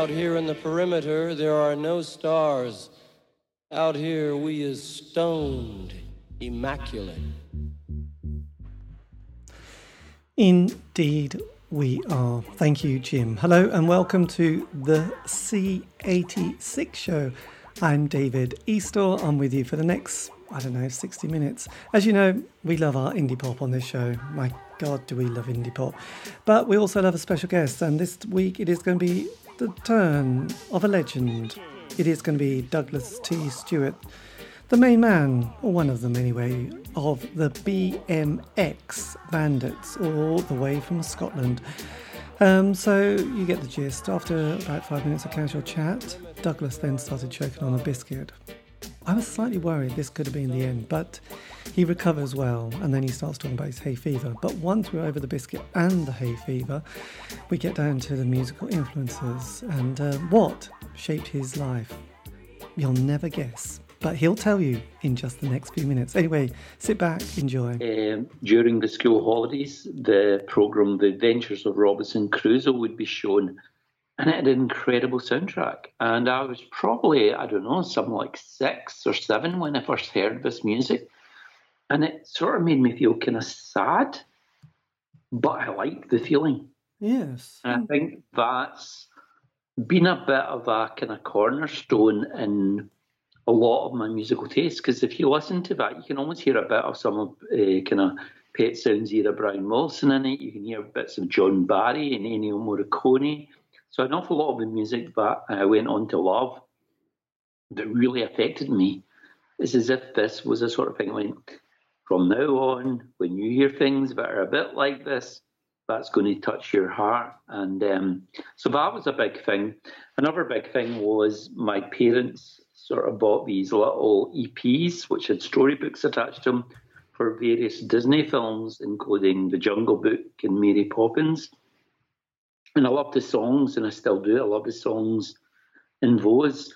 Out here in the perimeter, there are no stars. Out here, we is stoned, immaculate. Indeed, we are. Thank you, Jim. Hello, and welcome to the C86 show. I'm David Eastaugh. I'm with you for the next, I don't know, 60 minutes. As you know, we love our indie pop on this show. My God, do we love indie pop. But we also love a special guest, and this week it is going to be the turn of a legend. It is going to be Douglas T. Stewart, the main man, or one of them anyway, of the BMX Bandits, all the way from Scotland. Um, so you get the gist. After about five minutes of casual chat, Douglas then started choking on a biscuit. I was slightly worried this could have been the end, but he recovers well and then he starts talking about his hay fever. But once we're over the biscuit and the hay fever, we get down to the musical influences and uh, what shaped his life. You'll never guess but he'll tell you in just the next few minutes. Anyway, sit back, enjoy. Um, during the school holidays, the programme The Adventures of Robinson Crusoe would be shown, and it had an incredible soundtrack. And I was probably, I don't know, something like six or seven when I first heard this music. And it sort of made me feel kind of sad, but I liked the feeling. Yes. And I think that's been a bit of a kind of cornerstone in a lot of my musical taste because if you listen to that, you can almost hear a bit of some of uh, kind of Pet Sounds era Brian Wilson in it. You can hear bits of John Barry and Ennio Morricone. So an awful lot of the music that I went on to love that really affected me is as if this was a sort of thing like from now on, when you hear things that are a bit like this, that's going to touch your heart. And um, so that was a big thing. Another big thing was my parents sort of bought these little EPs, which had storybooks attached to them for various Disney films, including The Jungle Book and Mary Poppins. And I love the songs, and I still do. I love the songs in those.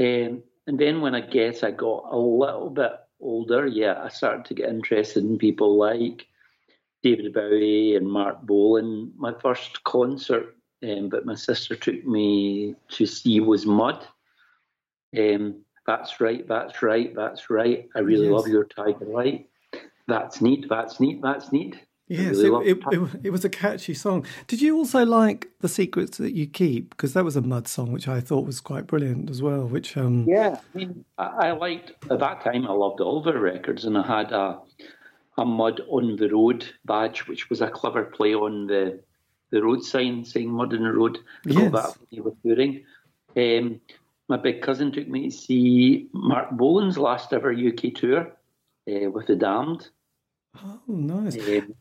Um, and then when I guess I got a little bit older, yeah, I started to get interested in people like David Bowie and Marc Bolan. My first concert um, but my sister took me to see was Mud. Um, that's right, that's right, that's right. I really yes. love your Tiger Feet. That's neat, that's neat, that's neat. Yes, really it, it, it, was a catchy song. Did you also like The Secrets That You Keep? Because that was a Mud song, which I thought was quite brilliant as well. Which um... Yeah, I mean, I, liked, at that time, I loved all their records, and I had a, a Mud on the Road badge, which was a clever play on the the road sign saying Mud on the Road. Yes. that you were touring. Um, my big cousin took me to see Marc Bolan's last ever UK tour uh, with the Damned. Oh, nice.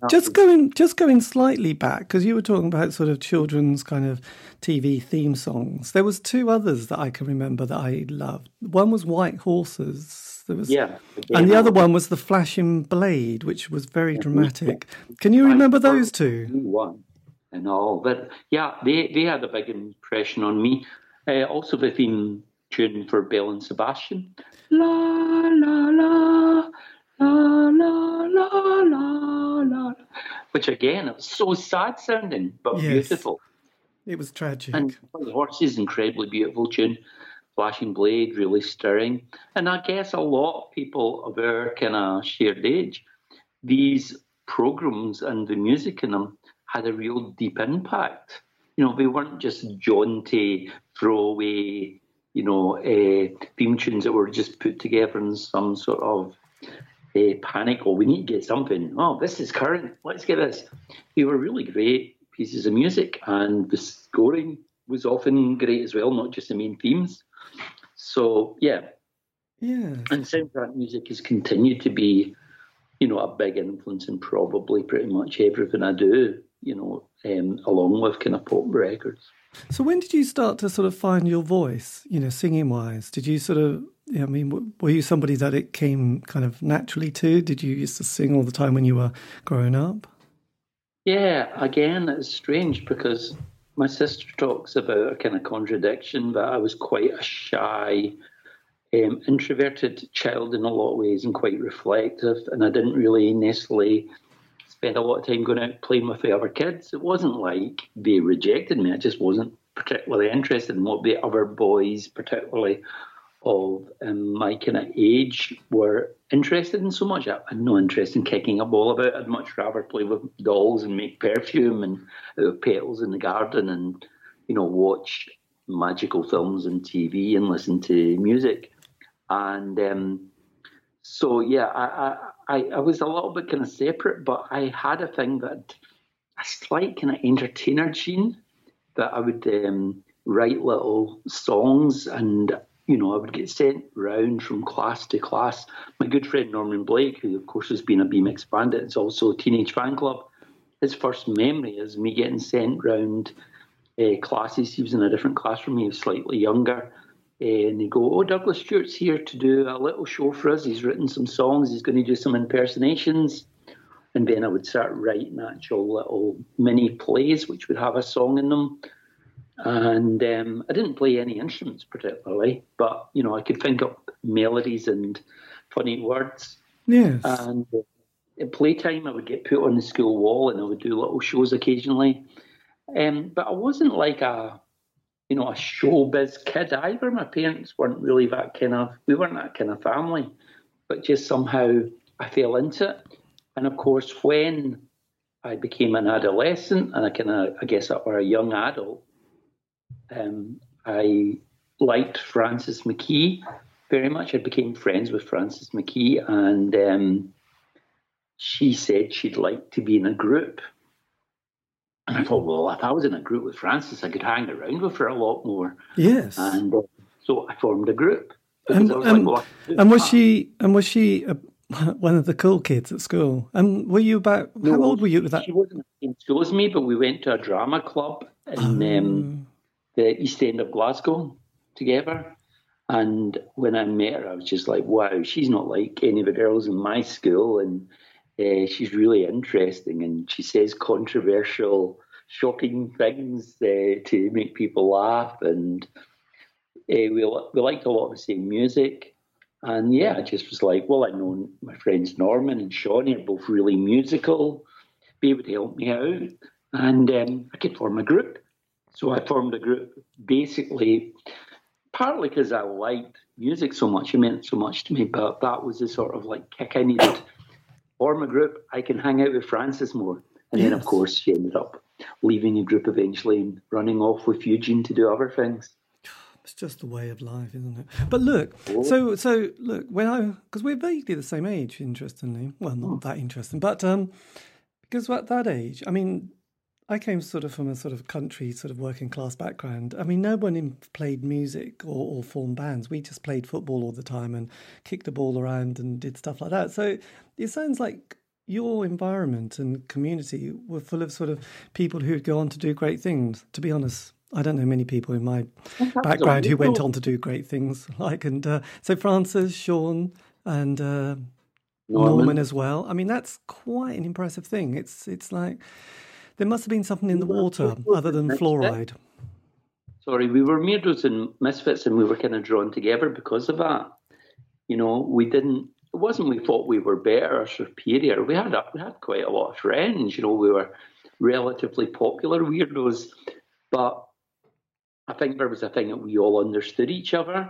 Just going, just going slightly back because you were talking about sort of children's kind of TV theme songs. There was two others that I can remember that I loved. One was White Horses. There was, yeah, and the other one was the Flashing Blade, which was very dramatic. Can you remember those two? One and all, but yeah, they they had a big impression on me. Uh, also, the theme tune for Belle and Sebastian. La la la la la la la la. Which again, it was so sad sounding, but yes. beautiful. It was tragic. And the horses, incredibly beautiful tune. Flashing Blade, really stirring. And I guess a lot of people of our kind of shared age, these programs and the music in them had a real deep impact you know, they weren't just jaunty, throwaway, you know, uh, theme tunes that were just put together in some sort of uh, panic. Oh, we need to get something. Oh, this is current. Let's get this. They were really great pieces of music, and the scoring was often great as well, not just the main themes. So, yeah. Yeah. And soundtrack music has continued to be, you know, a big influence in probably pretty much everything I do you know, um, along with kind of pop records. So when did you start to sort of find your voice, you know, singing wise? Did you sort of, I mean, were you somebody that it came kind of naturally to? Did you used to sing all the time when you were growing up? Yeah, again, it's strange because my sister talks about a kind of contradiction that I was quite a shy, um, introverted child in a lot of ways and quite reflective, and I didn't really necessarily spend a lot of time going out playing with the other kids. It wasn't like they rejected me. I just wasn't particularly interested in what the other boys, particularly of um, my kind of age, were interested in so much. I had no interest in kicking a ball about. I'd much rather play with dolls and make perfume and uh, petals in the garden and, you know, watch magical films and TV and listen to music. And um, so, yeah, I, I, I was a little bit kind of separate, but I had a thing that a slight kind of entertainer gene that I would um, write little songs and you know, I would get sent round from class to class. My good friend Norman Blake, who of course has been a BMX bandit, is also a Teenage Fanclub. His first memory is me getting sent round uh, classes. He was in a different class from me, he was slightly younger. Uh, and they go, Oh, Douglas Stewart's here to do a little show for us. He's written some songs, he's going to do some impersonations. And then I would start writing actual little mini plays, which would have a song in them and um, I didn't play any instruments particularly, but you know I could think up melodies and funny words. Yes. And uh, at playtime, I would get put on the school wall, and I would do little shows occasionally. Um, but I wasn't like a, you know, a showbiz kid either. My parents weren't really that kind of. We weren't that kind of family, but just somehow I fell into it. And of course, when I became an adolescent and I kind of, I guess, or a young adult, um, I liked Frances McKee very much. I became friends with Frances McKee, and um, she said she'd like to be in a group. And I thought, well, if I was in a group with Frances, I could hang around with her a lot more. Yes. And uh, so I formed a group. And, was, like, well, and was she and was she a, one of the cool kids at school? And were you about no, how old were you with that? She wasn't in school as me, but we went to a drama club in um, um the East End of Glasgow together. And when I met her, I was just like, wow, she's not like any of the girls in my school. And uh, she's really interesting. And she says controversial, shocking things uh, to make people laugh. And uh, we, we liked a lot of the same music. And yeah, I just was like, well, I know my friends Norman and Shawnee are both really musical. They would help me out. And um, I could form a group. So I formed a group basically, partly because I liked music so much, it meant so much to me, but that was the sort of like kick I needed. Form a group, I can hang out with Frances more. And yes. then, of course, she ended up leaving the group eventually and running off with Eugene to do other things. It's just the way of life, isn't it? But look, oh. so so look when I because we're vaguely the same age, interestingly. Well, not oh. that interesting, but um, because at that age, I mean, I came sort of from a sort of country, sort of working class background. I mean, no one played music or, or formed bands. We just played football all the time and kicked the ball around and did stuff like that. So it sounds like your environment and community were full of sort of people who'd go on to do great things. To be honest, I don't know many people in my background who went on to do great things. Like, and uh, so Frances, Sean, and uh, Norman. Norman as well. I mean, that's quite an impressive thing. It's it's like there must have been something in the water other than fluoride. Sorry, we were weirdos and misfits, and we were kind of drawn together because of that. You know, we didn't. It wasn't we thought we were better or superior. We had we had quite a lot of friends. You know, we were relatively popular weirdos, but I think there was a thing that we all understood each other,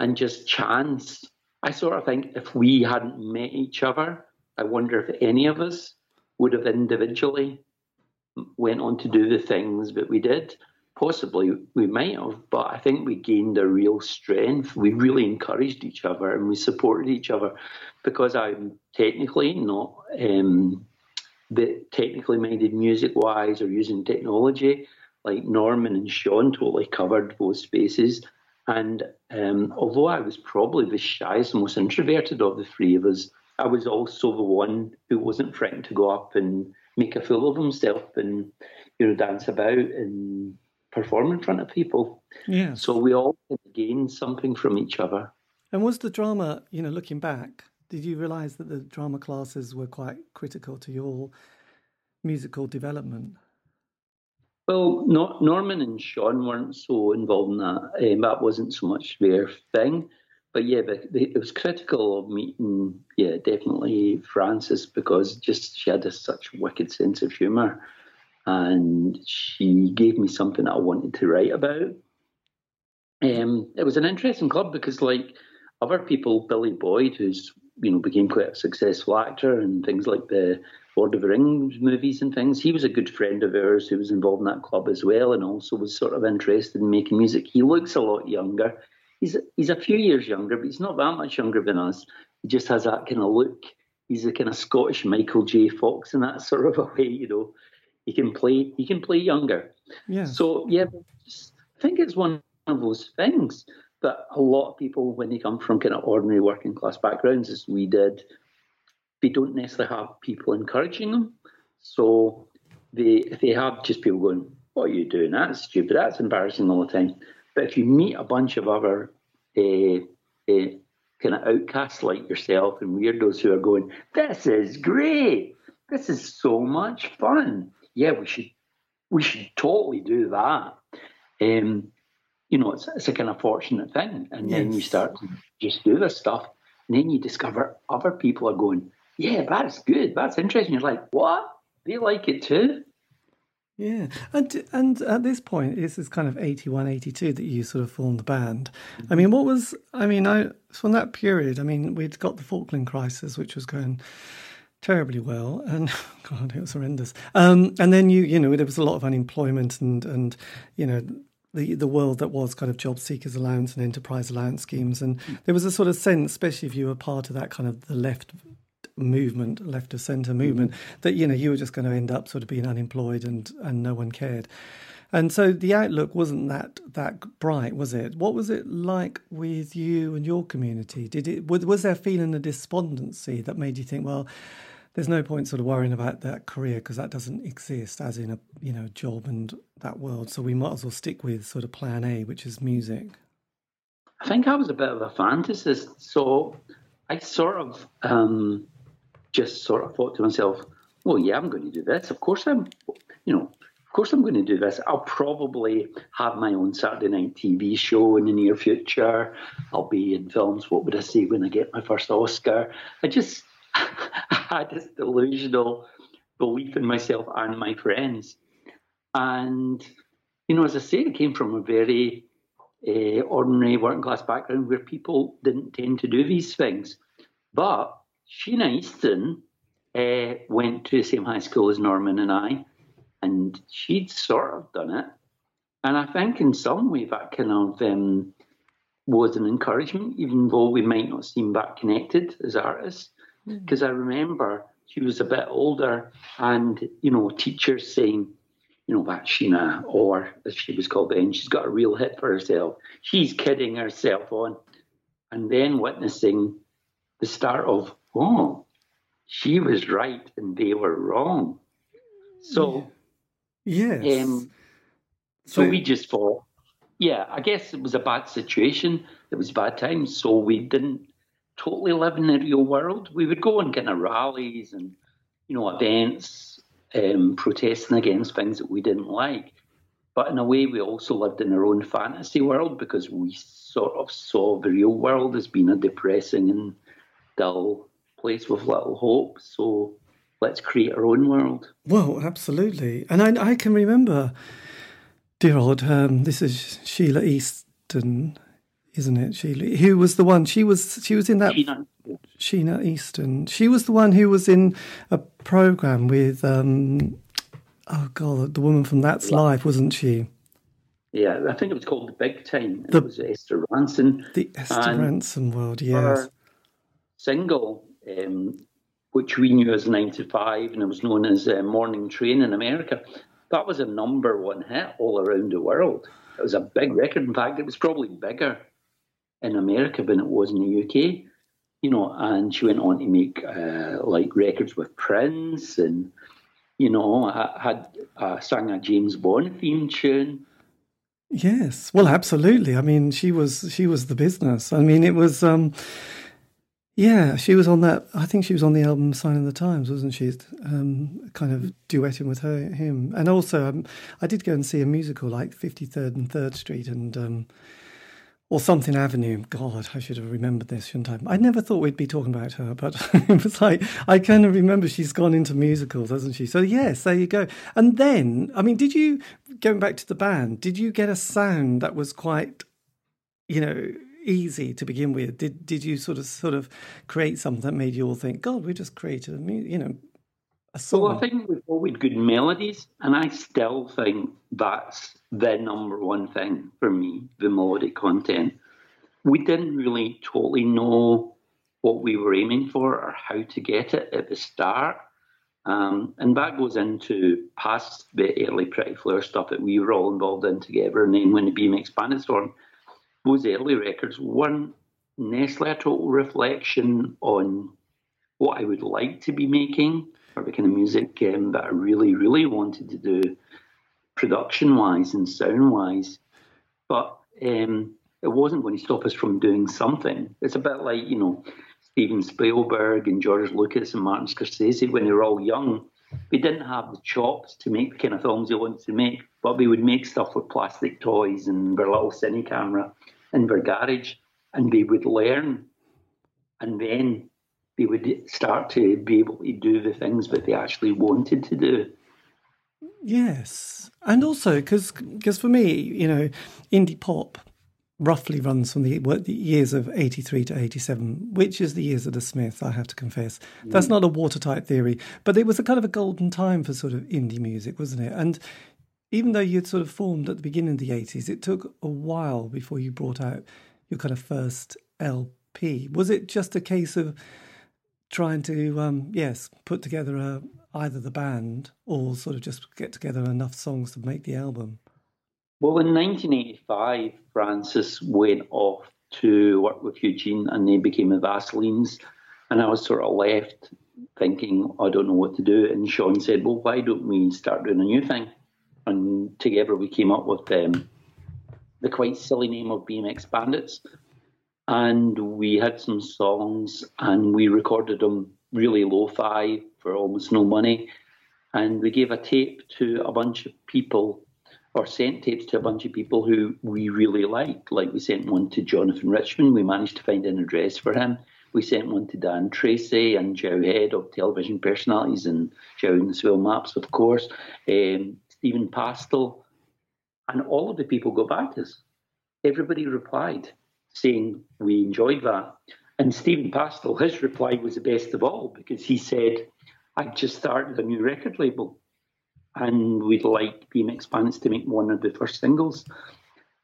and just chance. I sort of think if we hadn't met each other, I wonder if any of us would have individually went on to do the things that we did. Possibly we might have, but I think we gained a real strength. We really encouraged each other and we supported each other because I'm technically not um, technically minded music wise or using technology. Like Norman and Sean totally covered both spaces. And um, although I was probably the shyest, most introverted of the three of us, I was also the one who wasn't frightened to go up and make a fool of himself and you know dance about and perform in front of people. Yeah. So we all gain something from each other. And was the drama, you know, looking back, did you realise that the drama classes were quite critical to your musical development? Well, no, Norman and Sean weren't so involved in that. Um, that wasn't so much their thing but yeah, but it was critical of meeting, yeah, definitely Frances because just she had a, such wicked sense of humour, and she gave me something that I wanted to write about. Um, it was an interesting club because, like other people, Billy Boyd, who's you know became quite a successful actor and things like the Lord of the Rings movies and things. He was a good friend of ours who was involved in that club as well, and also was sort of interested in making music. He looks a lot younger. He's he's a few years younger, but he's not that much younger than us. He just has that kind of look. He's a kind of Scottish Michael J. Fox in that sort of a way, you know. He can play. He can play younger. Yeah. So yeah, I think it's one of those things that a lot of people, when they come from kind of ordinary working class backgrounds, as we did, they don't necessarily have people encouraging them. So they they have just people going, "What are you doing? That's stupid. That's embarrassing all the time." But if you meet a bunch of other kind of outcasts like yourself and weirdos who are going, "This is great. This is so much fun. Yeah, we should we should totally do that." Um, you know, it's, it's a kind of fortunate thing. And yes. then you start to just do this stuff. And then you discover other people are going, yeah, that's good. That's interesting. You're like, what? They like it too. Yeah, and and at this point, this is kind of 81, 82 that you sort of formed the band. Mm-hmm. I mean, what was, I mean, I from that period, I mean, we'd got the Falkland crisis, which was going terribly well, and God, it was horrendous. Um, and then you, you know, there was a lot of unemployment, and and you know, the the world that was kind of job seekers allowance and enterprise allowance schemes, and mm. there was a sort of sense, especially if you were part of that kind of the left movement, left of centre movement, mm-hmm. that you know you were just going to end up sort of being unemployed and and no one cared. And so the outlook wasn't that that bright, was it? What was it like with you and your community? Did it was, was there a feeling of despondency that made you think, well, there's no point sort of worrying about that career because that doesn't exist as in a you know job and that world. So we might as well stick with sort of plan A, which is music. I think I was a bit of a fantasist, so I sort of um, just sort of thought to myself, "Well, yeah, I'm going to do this. Of course, I'm, you know, of course, I'm going to do this. I'll probably have my own Saturday night TV show in the near future. I'll be in films. What would I say when I get my first Oscar? I just I had this delusional belief in myself and my friends. And, you know, as I say, I came from a very uh, ordinary working class background where people didn't tend to do these things. But Sheena Easton uh, went to the same high school as Norman and I, and she'd sort of done it. And I think in some way that kind of um, was an encouragement, even though we might not seem that connected as artists. Because mm. I remember she was a bit older, and you know, teachers saying, you know, that Sheena, or as she was called then, she's got a real hit for herself. She's kidding herself on. And then witnessing the start of, oh, she was right and they were wrong. So, yes. Um, so, so we just thought, yeah, I guess it was a bad situation. It was bad times. So we didn't totally live in the real world. We would go on kind of rallies and, you know, events, um, protesting against things that we didn't like. But in a way, we also lived in our own fantasy world because we sort of saw the real world as being a depressing and dull place with little hope. So let's create our own world. Well, absolutely. And I, I can remember, dear old, um, this is Sheila Easton isn't it? Sheila, who was the one? She was she was in that Sheena, Sheena Easton. She was the one who was in a program with um, oh god, the woman from That's Life, wasn't she? Yeah, I think it was called The Big Time. The, it was Esther Rantzen. The Esther Rantzen world, yes. Single, um, which we knew as 95 and it was known as uh, Morning Train in America, that was a number one hit all around the world. It was a big record. In fact, it was probably bigger in America than it was in the UK. You know, and she went on to make uh, like records with Prince, and you know, had uh, sang a James Bond theme tune. Yes, well, absolutely. I mean, she was she was the business. I mean, it was. Um, yeah, she was on that. I think she was on the album "Sign of the Times," wasn't she? Um, kind of duetting with her, him, and also um, I did go and see a musical like Fifty Third and Third Street, and um, or something Avenue. God, I should have remembered this, shouldn't I? I never thought we'd be talking about her, but it was like I kind of remember she's gone into musicals, hasn't she? So yes, there you go. And then, I mean, did you going back to the band? Did you get a sound that was quite, you know, easy to begin with? Did did you sort of sort of create something that made you all think, God, we just created a you know a song? Well, I think we've always good melodies, and I still think that's the number one thing for me, the melodic content. We didn't really totally know what we were aiming for or how to get it at the start. Um, and that goes into past the early Pretty Flowers stuff that we were all involved in together. And then when the BMX Bandits formed, those early records weren't necessarily a total reflection on what I would like to be making or the kind of music um, that I really, really wanted to do production wise and sound wise. But um, it wasn't going to stop us from doing something. It's a bit like, you know, Steven Spielberg and George Lucas and Martin Scorsese when they were all young. They didn't have the chops to make the kind of films they wanted to make, but they would make stuff with plastic toys and their little cine camera in their garage, and they would learn, and then they would start to be able to do the things that they actually wanted to do. Yes, and also because because for me, you know, indie pop roughly runs from the, the, years of 83 to 87, which is the years of the Smiths, I have to confess. That's mm. not a watertight theory, but it was a kind of a golden time for sort of indie music, wasn't it? And even though you'd sort of formed at the beginning of the 80s, it took a while before you brought out your kind of first LP. Was it just a case of trying to, um, yes, put together a, either the band or sort of just get together enough songs to make the album? Well, in 1985, Frances went off to work with Eugene and they became the Vaselines. And I was sort of left thinking, I don't know what to do. And Sean said, Well, why don't we start doing a new thing? And together we came up with um, the quite silly name of BMX Bandits. And we had some songs and we recorded them really lo fi for almost no money. And we gave a tape to a bunch of people or sent tapes to a bunch of people who we really liked. Like we sent one to Jonathan Richman. We managed to find an address for him. We sent one to Dan Treacy and Jowe Head of television personalities and Joe Swell Maps, of course, um, Stephen Pastel. And all of the people got back to us. Everybody replied saying, We enjoyed that. And Stephen Pastel, his reply was the best of all because he said, I just started a new record label and we'd like Beam Bandits to make one of the first singles.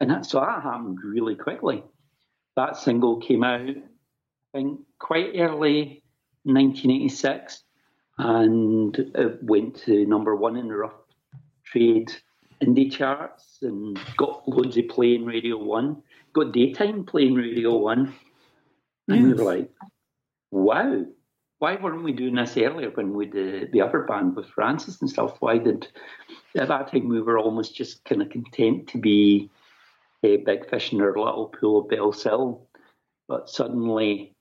And that, so that happened really quickly. That single came out, I think, quite early 1986 and it went to number one in the rough trade indie charts and got loads of play in Radio 1, got daytime playing Radio 1. And yes. we were like, wow, why weren't we doing this earlier when we did the other band with Frances and stuff? Why did at that time we were almost just kind of content to be a big fish in our little pool of Bellshill, but suddenly,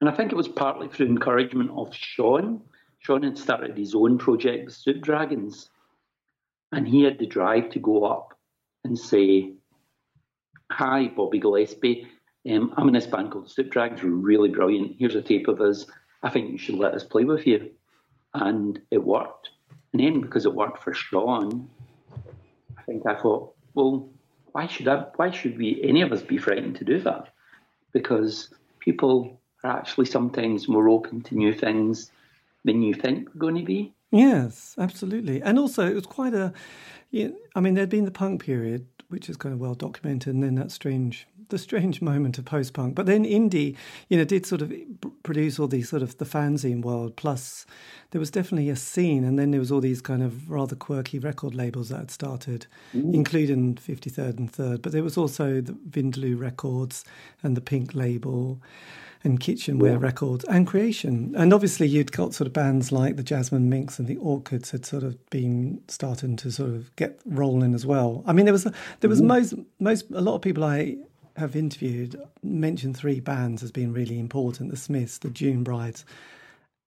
and I think it was partly through encouragement of Sean. Sean had started his own project with Soup Dragons, and he had the drive to go up and say, "Hi, Bobby Gillespie." Um, I'm in this band called Soup Dragons. We're really brilliant. Here's a tape of us. I think you should let us play with you. And it worked. And then because it worked for Sean, I think I thought, well, why should I, why should we any of us be frightened to do that? Because people are actually sometimes more open to new things than you think they're going to be. Yes, absolutely. And also, it was quite a. You know, I mean, there'd been the punk period, which is kind of well documented, and then that strange the strange moment of post punk. But then indie, you know, did sort of produce all these sort of the fanzine world. Plus, there was definitely a scene, and then there was all these kind of rather quirky record labels that had started, mm. including Fifty Third and Third. But there was also the Vindaloo Records and the Pink Label. And kitchenware yeah. records and creation, and obviously you'd got sort of bands like the Jasmine Minks and the Orchids had sort of been starting to sort of get rolling as well. I mean, there was a, there was mm. most most a lot of people I have interviewed mentioned three bands as being really important: the Smiths, the June Brides,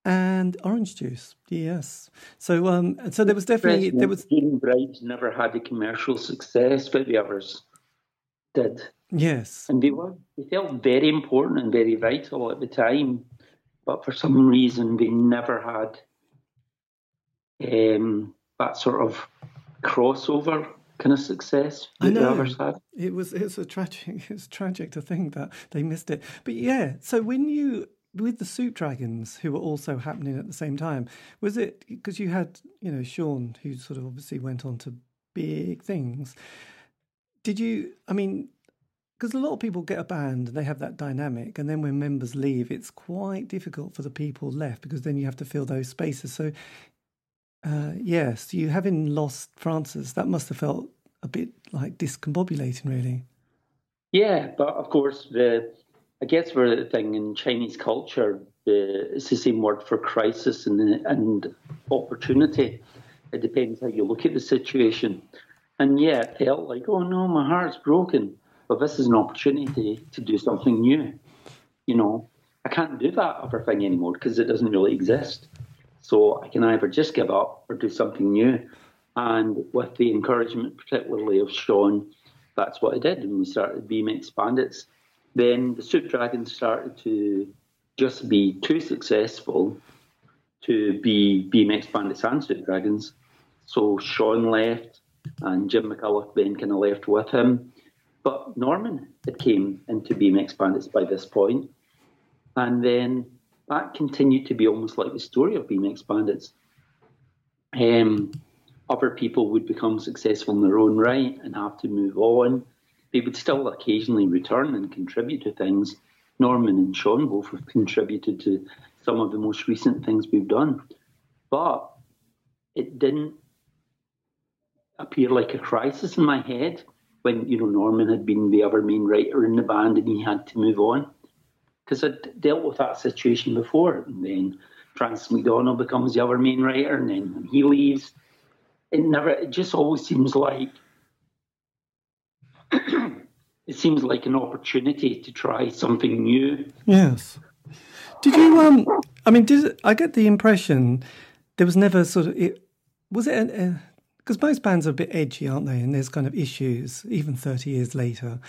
and Orange Juice. Yes. So, um, so there was definitely there was June Brides never had a commercial success, but the others did. Yes. And they were they felt very important and very vital at the time, but for some reason they never had um, that sort of crossover kind of success I know. others had. It was it's a tragic it's tragic to think that they missed it. But yeah, so when you with the Soup Dragons, who were also happening at the same time, was it because you had you know Sean, who sort of obviously went on to big things? Did you? I mean, because a lot of people get a band and they have that dynamic, and then when members leave, it's quite difficult for the people left because then you have to fill those spaces. So, uh, yes, you having lost Frances, that must have felt a bit like discombobulating, really. Yeah, but of course the I guess for the thing in Chinese culture, the, it's the same word for crisis and and opportunity. It depends how you look at the situation. And yeah, it felt like, oh no, my heart's broken. But this is an opportunity to do something new. You know, I can't do that other thing anymore because it doesn't really exist. So I can either just give up or do something new. And with the encouragement, particularly of Sean, that's what I did. And we started BMX Bandits then the Soup Dragons started to just be too successful to be BMX Bandits and Soup Dragons. So Sean left and Jim McCulloch then kind of left with him. But Norman had came into BMX Bandits by this point. And then that continued to be almost like the story of BMX Bandits. Um, other people would become successful in their own right and have to move on they would still occasionally return and contribute to things. Norman and Sean both have contributed to some of the most recent things we've done. But it didn't appear like a crisis in my head when, you know, Norman had been the other main writer in the band and he had to move on. Because I'd dealt with that situation before. And then Francis McDonald becomes the other main writer and then he leaves, it never it just always seems like it seems like an opportunity to try something new. Yes. Did you? Um. I mean, did I get the impression there was never sort of it? Was it? Because most bands are a bit edgy, aren't they? And there's kind of issues, even 30 years later.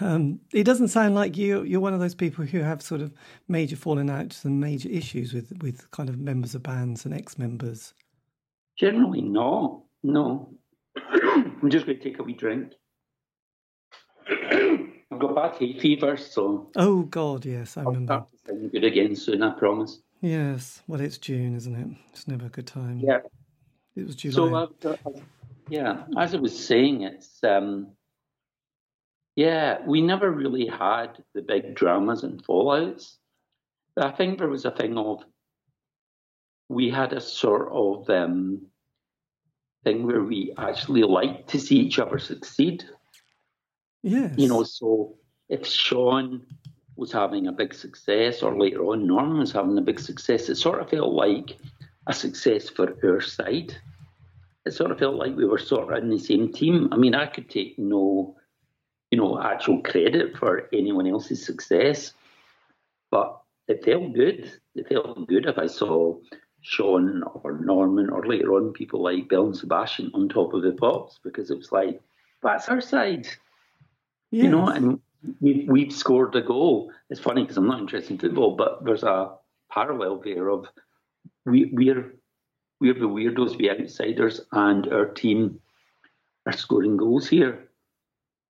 Um, it doesn't sound like you, you're one of those people who have sort of major falling outs and major issues with, with kind of members of bands and ex members. Generally, no. No. I'm just going to take a wee drink. I've got bad hay fever, so. Oh God, yes, I remember. I'll good again soon. I promise. Yes, well, it's June, isn't it? It's never a good time. Yeah, it was July. So, uh, yeah, as I was saying, it's um, yeah, we never really had the big dramas and fallouts. I think there was a thing of we had a sort of um, thing where we actually liked to see each other succeed. Yes. You know, so if Sean was having a big success, or later on Norman was having a big success, it sort of felt like a success for our side. It sort of felt like we were sort of in the same team. I mean, I could take no, you know, actual credit for anyone else's success, but it felt good. It felt good if I saw Sean or Norman or later on people like Belle and Sebastian on top of the pops because it was like, that's our side. Yes. You know, and we've, we've scored a goal. It's funny because I'm not interested in football, but there's a parallel there of we, we're we're the weirdos, we outsiders, and our team are scoring goals here.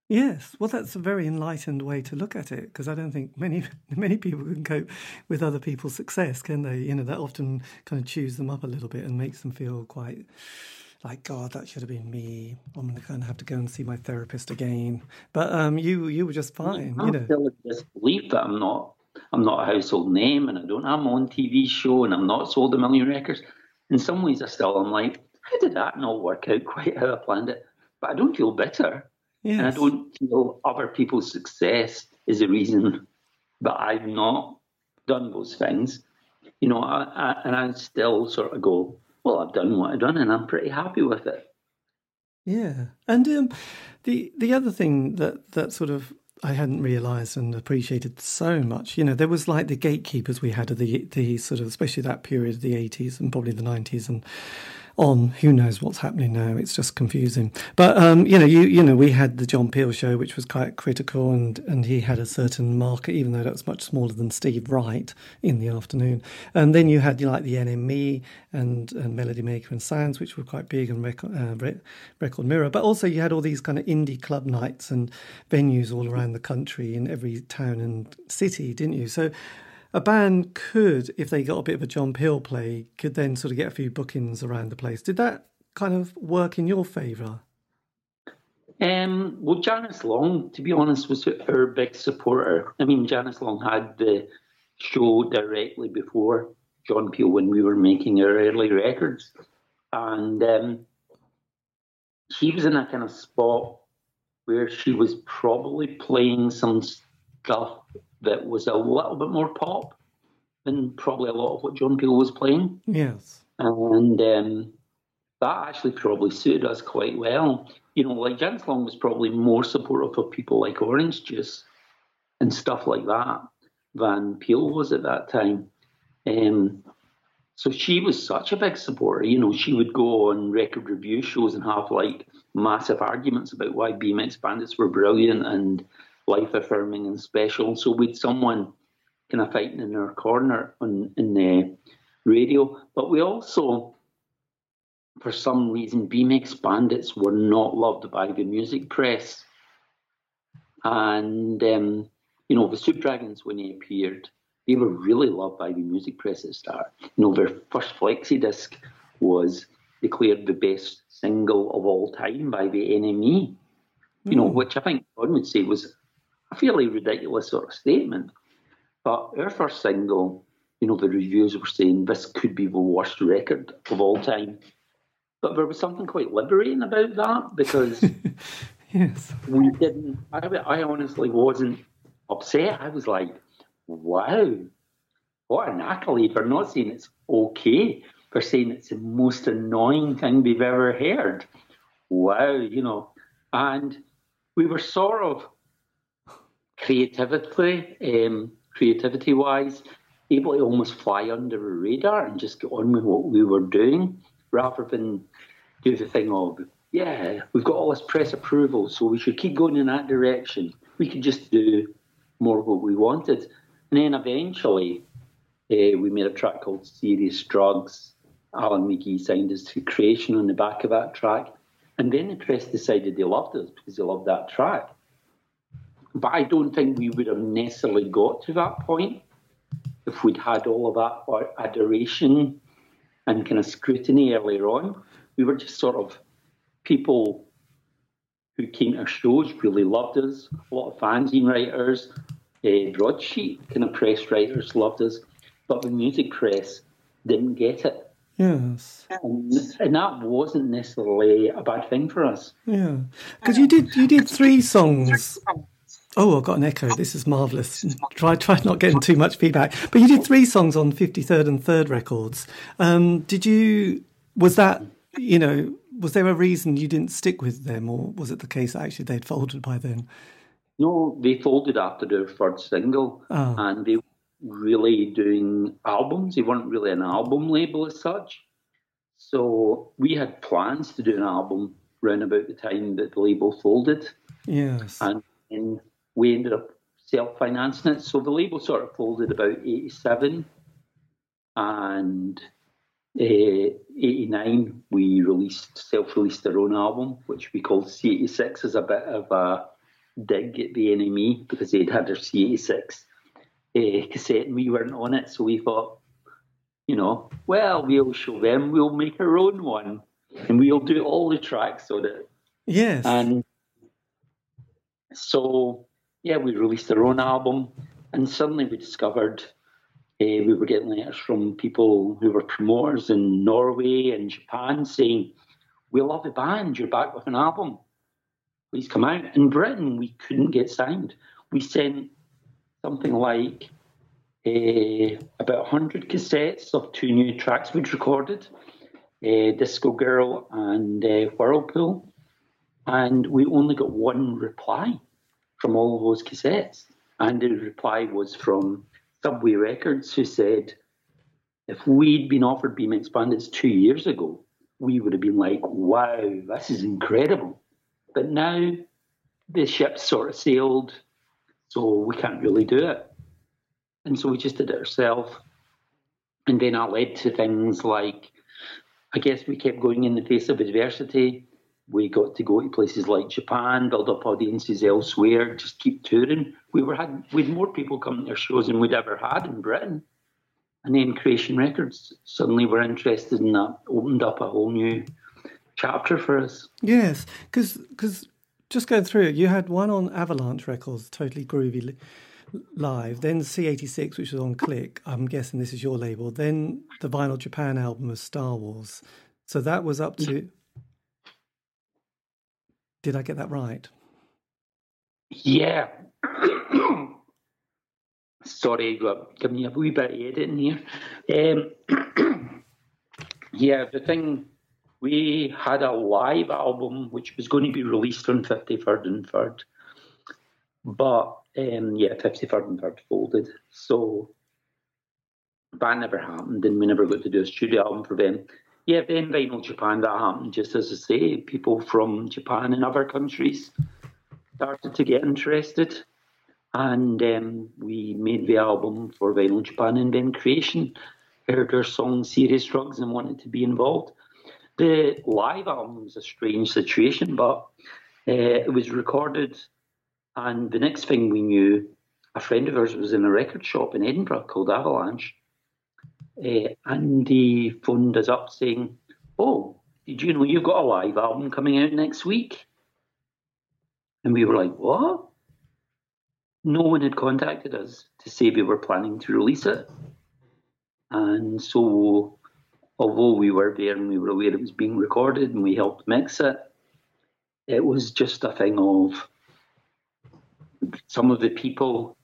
Yes, well, that's a very enlightened way to look at it because I don't think many many people can cope with other people's success, can they? You know, that often kind of chews them up a little bit and makes them feel quite like God, that should have been me. I'm going to kind of have to go and see my therapist again. But um, you you were just fine. I you know, still disbelief that I'm not I'm not a household name and I don't have my own TV show and I'm not sold a million records. In some ways, I still am like, how did that not work out quite how I planned it? But I don't feel bitter, yes. and I don't feel other people's success is the reason that I've not done those things. You know, I, I, and I still sort of go, well, I've done what I've done, and I'm pretty happy with it. Yeah, and um, the the other thing that that sort of I hadn't realised and appreciated so much. You know, there was like the gatekeepers we had of the the sort of especially that period of the eighties and probably the nineties and on. Who knows what's happening now? It's just confusing. But um, you know, you you know, we had the John Peel show, which was quite critical, and and he had a certain market, even though that was much smaller than Steve Wright in the afternoon. And then you had you know, like the NME and and Melody Maker and Sounds, which were quite big, and record, uh, record Mirror. But also you had all these kind of indie club nights and venues all around the country in every town and city, didn't you? So a band could, if they got a bit of a John Peel play, could then sort of get a few bookings around the place. Did that kind of work in your favour? Um, well, Janice Long, to be honest, was our big supporter. I mean, Janice Long had the show directly before John Peel when we were making our early records. And um, she was in a kind of spot where she was probably playing some stuff that was a little bit more pop than probably a lot of what John Peel was playing. Yes. And um, that actually probably suited us quite well. You know, like Janice Long was probably more supportive of people like Orange Juice and stuff like that than Peel was at that time. Um, so she was such a big supporter. You know, she would go on record review shows and have like massive arguments about why BMX Bandits were brilliant and life affirming and special. So we'd someone kind of fighting in our corner on in the radio, but we also, for some reason, BMX Bandits were not loved by the music press, and um, you know the Soup Dragons when they appeared, they were really loved by the music press at the start. You know their first flexi disc was declared the best single of all time by the NME. You know, hmm. which I think John would say was a fairly ridiculous sort of statement. But our first single, you know, the reviews were saying this could be the worst record of all time. But there was something quite liberating about that because yes. we didn't, I, I honestly wasn't upset. I was like, wow, what an accolade for not saying it's okay, for saying it's the most annoying thing we've ever heard. Wow, you know. And we were sort of creativity, um, creativity wise, able to almost fly under a radar and just get on with what we were doing rather than do the thing of, yeah, we've got all this press approval, so we should keep going in that direction. We could just do more of what we wanted. And then eventually, uh, we made a track called Serious Drugs. Alan McGee signed us to creation on the back of that track. And then the press decided they loved us because they loved that track. But I don't think we would have necessarily got to that point if we'd had all of that adoration and kind of scrutiny earlier on. We were just sort of people who came to our shows, really loved us. A lot of fanzine writers, uh, broadsheet kind of press writers loved us, but the music press didn't get it. Yes, and, and, that wasn't necessarily a bad thing for us. Yeah, because you did you did three songs Oh, I've got an echo. This is marvelous. Try, try not getting too much feedback. But you did three songs on 53rd and Third Records. Um, did you? Was that you know? Was there a reason you didn't stick with them, or was it the case that actually they'd folded by then? No, they folded after their first single, oh. and they were really doing albums. They weren't really an album label as such. So we had plans to do an album around about the time that the label folded. Yes. And in we ended up self-financing it. So the label sort of folded about 87 and uh, 89 we released self-released our own album which we called C86 as a bit of a dig at the NME because they'd had their C86 uh, cassette and we weren't on it. So we thought you know well we'll show them we'll make our own one and we'll do all the tracks on it. Yes. And so yeah, we released our own album, and suddenly we discovered uh, we were getting letters from people who were promoters in Norway and Japan saying, "We love the band. You're back with an album. Please come out." In Britain, we couldn't get signed. We sent something like uh, about 100 cassettes of two new tracks we'd recorded, uh, Disco Girl and Whirlpool, and we only got one reply from all those cassettes. And the reply was from Subway Records, who said, if we'd been offered BMX Bandits two years ago, we would have been like, wow, this is incredible. But now the ship's sort of sailed, so we can't really do it. And so we just did it ourselves. And then that led to things like, I guess we kept going in the face of adversity. We got to go to places like Japan, build up audiences elsewhere, just keep touring. We were had had more people coming to our shows than we'd ever had in Britain. And then Creation Records suddenly were interested in that, opened up a whole new chapter for us. Yes, because because just going through it, you had one on Avalanche Records, totally groovy live. Then C86, which was on Click. I'm guessing this is your label. Then the Vinyl Japan album of Star Wars. So that was up to. Mm-hmm. Did I get that right? Yeah. Sorry, give me a wee bit of editing here. Um, yeah, the thing we had a live album which was going to be released on 53rd and 3rd. But um, yeah, 53rd and 3rd folded. So that never happened, and we never got to do a studio album for them. Yeah, then Vinyl Japan, that happened just as I say. People from Japan and other countries started to get interested. And um, we made the album for Vinyl Japan and then Creation heard our song Serious Drugs and wanted to be involved. The live album was a strange situation, but uh, it was recorded, and the next thing we knew, a friend of ours was in a record shop in Edinburgh called Avalanche, uh, and he phoned us up saying, "Oh, did you know you've got a live album coming out next week?" And we were like, "What?" No one had contacted us to say we were planning to release it, and so although we were there and we were aware it was being recorded and we helped mix it, it was just a thing of some of the people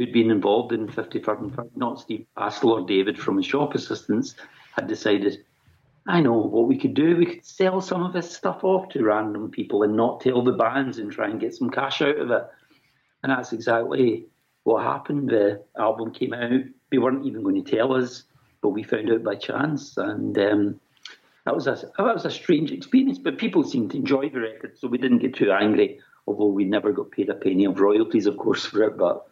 who'd been involved in 53rd and 3rd, not Steve Pastel or David from the shop assistants, had decided, I know what we could do. We could sell some of this stuff off to random people and not tell the bands and try and get some cash out of it. And that's exactly what happened. The album came out. They weren't even going to tell us but we found out by chance, and um, that was a that was a strange experience. But people seemed to enjoy the record, so we didn't get too angry. Although we never got paid a penny of royalties, of course, for it. But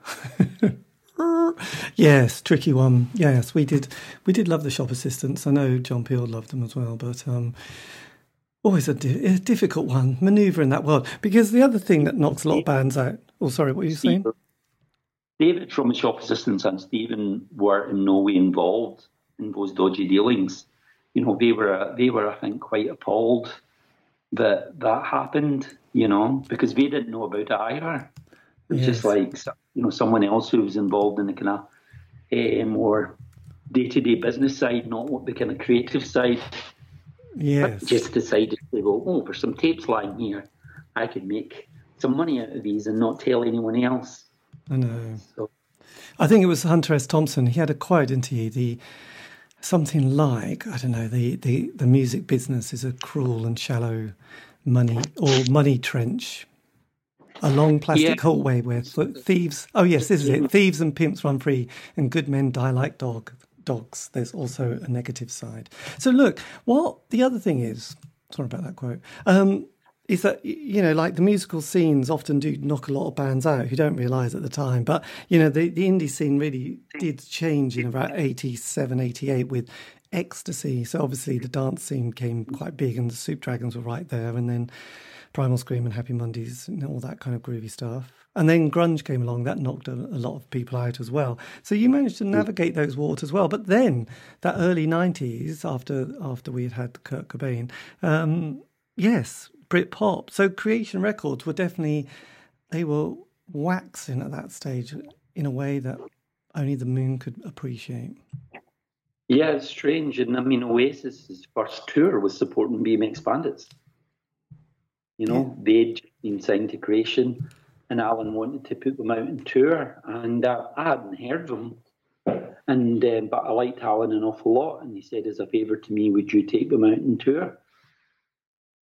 yes, tricky one. Yes, we did. We did love the shop assistants. I know John Peel loved them as well, but. Um, always a, di- a, difficult one, manoeuvre in that world. Because the other thing that knocks a lot of bands out. Oh, sorry, what were you saying? David from the shop assistants and Stephen were in no way involved in those dodgy dealings. You know, they were they were I think quite appalled that that happened. You know, because they didn't know about it either. It was yes. just like you know someone else who was involved in the kind of uh, more day to day business side, not what the kind of creative side. Yes. just decided to go, oh, there's some tapes lying here. I could make some money out of these and not tell anyone else. I know. So, I think it was Hunter S. Thompson. He had a quote, didn't he? The something like I don't know the, the, the music business is a cruel and shallow money or money trench, a long plastic yeah. hallway where thieves. Oh yes, this is it. Thieves and pimps run free, and good men die like dog dogs. There's also a negative side. So look, what the other thing is. Sorry about that quote. Um, is that you know like the musical scenes often do knock a lot of bands out who don't realize at the time but you know the, the indie scene really did change in about 87 88 with ecstasy. So obviously the dance scene came quite big and the soup dragons were right there and then primal scream and happy mondays and all that kind of groovy stuff. And then grunge came along. That knocked a, a lot of people out as well. So you managed to navigate those waters well. But then that early 90s after after we had had kurt cobain um, yes Britpop. So Creation Records were definitely they were waxing at that stage in a way that only the moon could appreciate. Yeah, it's strange. And I mean, Oasis's first tour was supporting BMX Bandits. You know, yeah. they'd been signed to Creation, and Alan wanted to put them out on tour, and uh, I hadn't heard them. And uh, but I liked Alan an awful lot, and he said, as a favour to me, would you take them out on tour?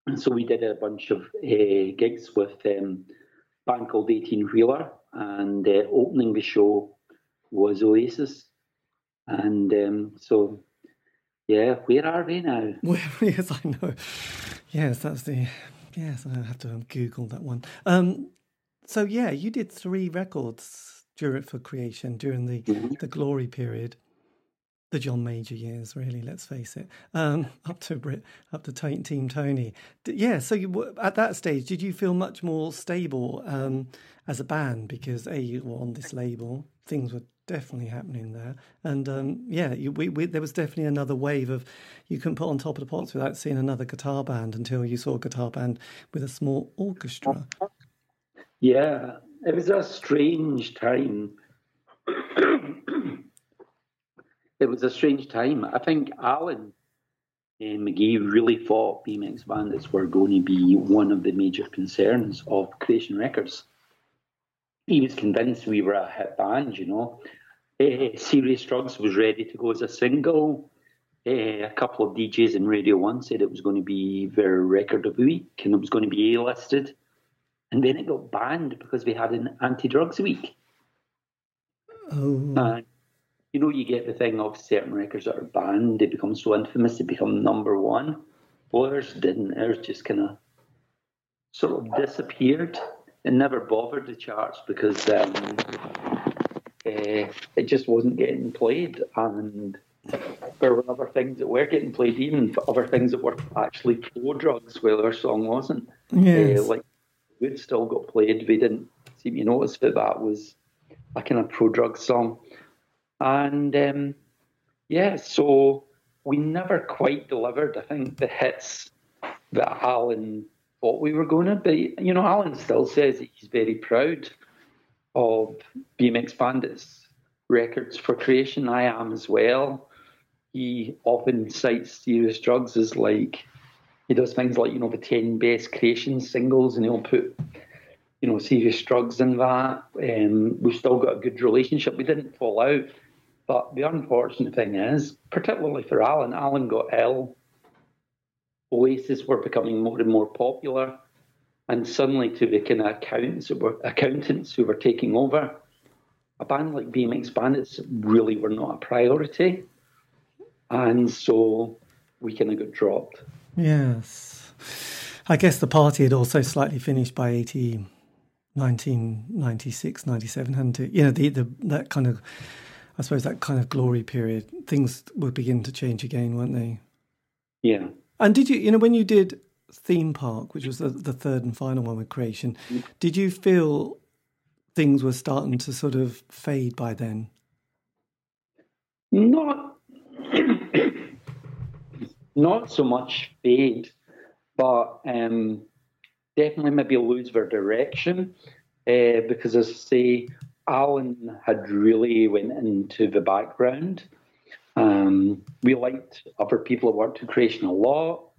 And so we did a bunch of uh, gigs with um, a band called 18 Wheeler, and uh, opening the show was Oasis. And um, so Yeah, where are they now? Well, yes, I know. Yes, that's the. Yes, I have to Google that one. Um, so yeah, you did three records during for creation during the Mhm. the glory period, the John Major years. Really, let's face it. Um, up to Brit, up to T- Team Tony. D- yeah. So you, at that stage, did you feel much more stable um, as a band because a you were on this label, things were definitely happening there, and um, yeah, you, we, we, there was definitely another wave of you couldn't put on Top of the Pops without seeing another guitar band until you saw a guitar band with a small orchestra. Yeah, it was a strange time. It was a strange time. I think Alan uh, McGee really thought BMX Bandits were going to be one of the major concerns of Creation Records. He was convinced we were a hit band, you know. Uh, Serious Drugs was ready to go as a single. Uh, a couple of DJs in Radio 1 said it was going to be their record of the week and it was going to be A-listed. And then it got banned because we had an anti-drugs week. Oh, And you know, you get the thing of certain records that are banned, they become so infamous, they become number one. Well, ours didn't. Ours just kind of sort of disappeared and never bothered the charts because um, uh, it just wasn't getting played. And there were other things that were getting played, even for other things that were actually pro drugs, where our song wasn't. yes. Uh, like Wood still got played. We didn't seem to notice that that was a kind of pro drug song. And um, yeah, so we never quite delivered, I think, the hits that Alan thought we were going to. But, you know, Alan still says he's very proud of BMX Bandits records for creation. I am as well. He often cites serious drugs as like he does things like you know the 10 best creation singles and he'll put you know serious drugs in that um, we've still got a good relationship we didn't fall out but the unfortunate thing is particularly for alan alan got ill oasis were becoming more and more popular and suddenly to the kind of accountants who were accountants who were taking over a band like bmx bandits really were not a priority and so we kind of got dropped Yes. I guess the party had also slightly finished by 80, 1996, 97, hadn't it? You know, the, the, that kind of, I suppose, that kind of glory period, things would begin to change again, weren't they? yeah And did you, you know, when you did Theme Park, which was the, the third and final one with Creation, did you feel things were starting to sort of fade by then? Not, not so much fade, but um, definitely maybe lose their direction. Uh, because as I say, Alan had really went into the background. Um, we liked other people who worked in creation a lot,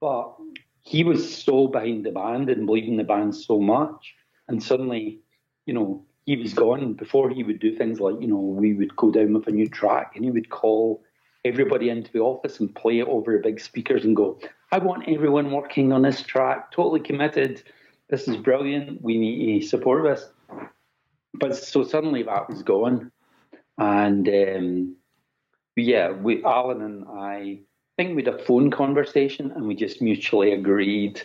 but he was so behind the band and believed in the band so much, and suddenly, you know, he was gone. Before he would do things like, you know, we would go down with a new track, and he would call everybody into the office and play it over big speakers and go, "I want everyone working on this track, totally committed. This is brilliant. We need to support this." But so suddenly that was gone, and um, yeah, we Alan and I think we had a phone conversation and we just mutually agreed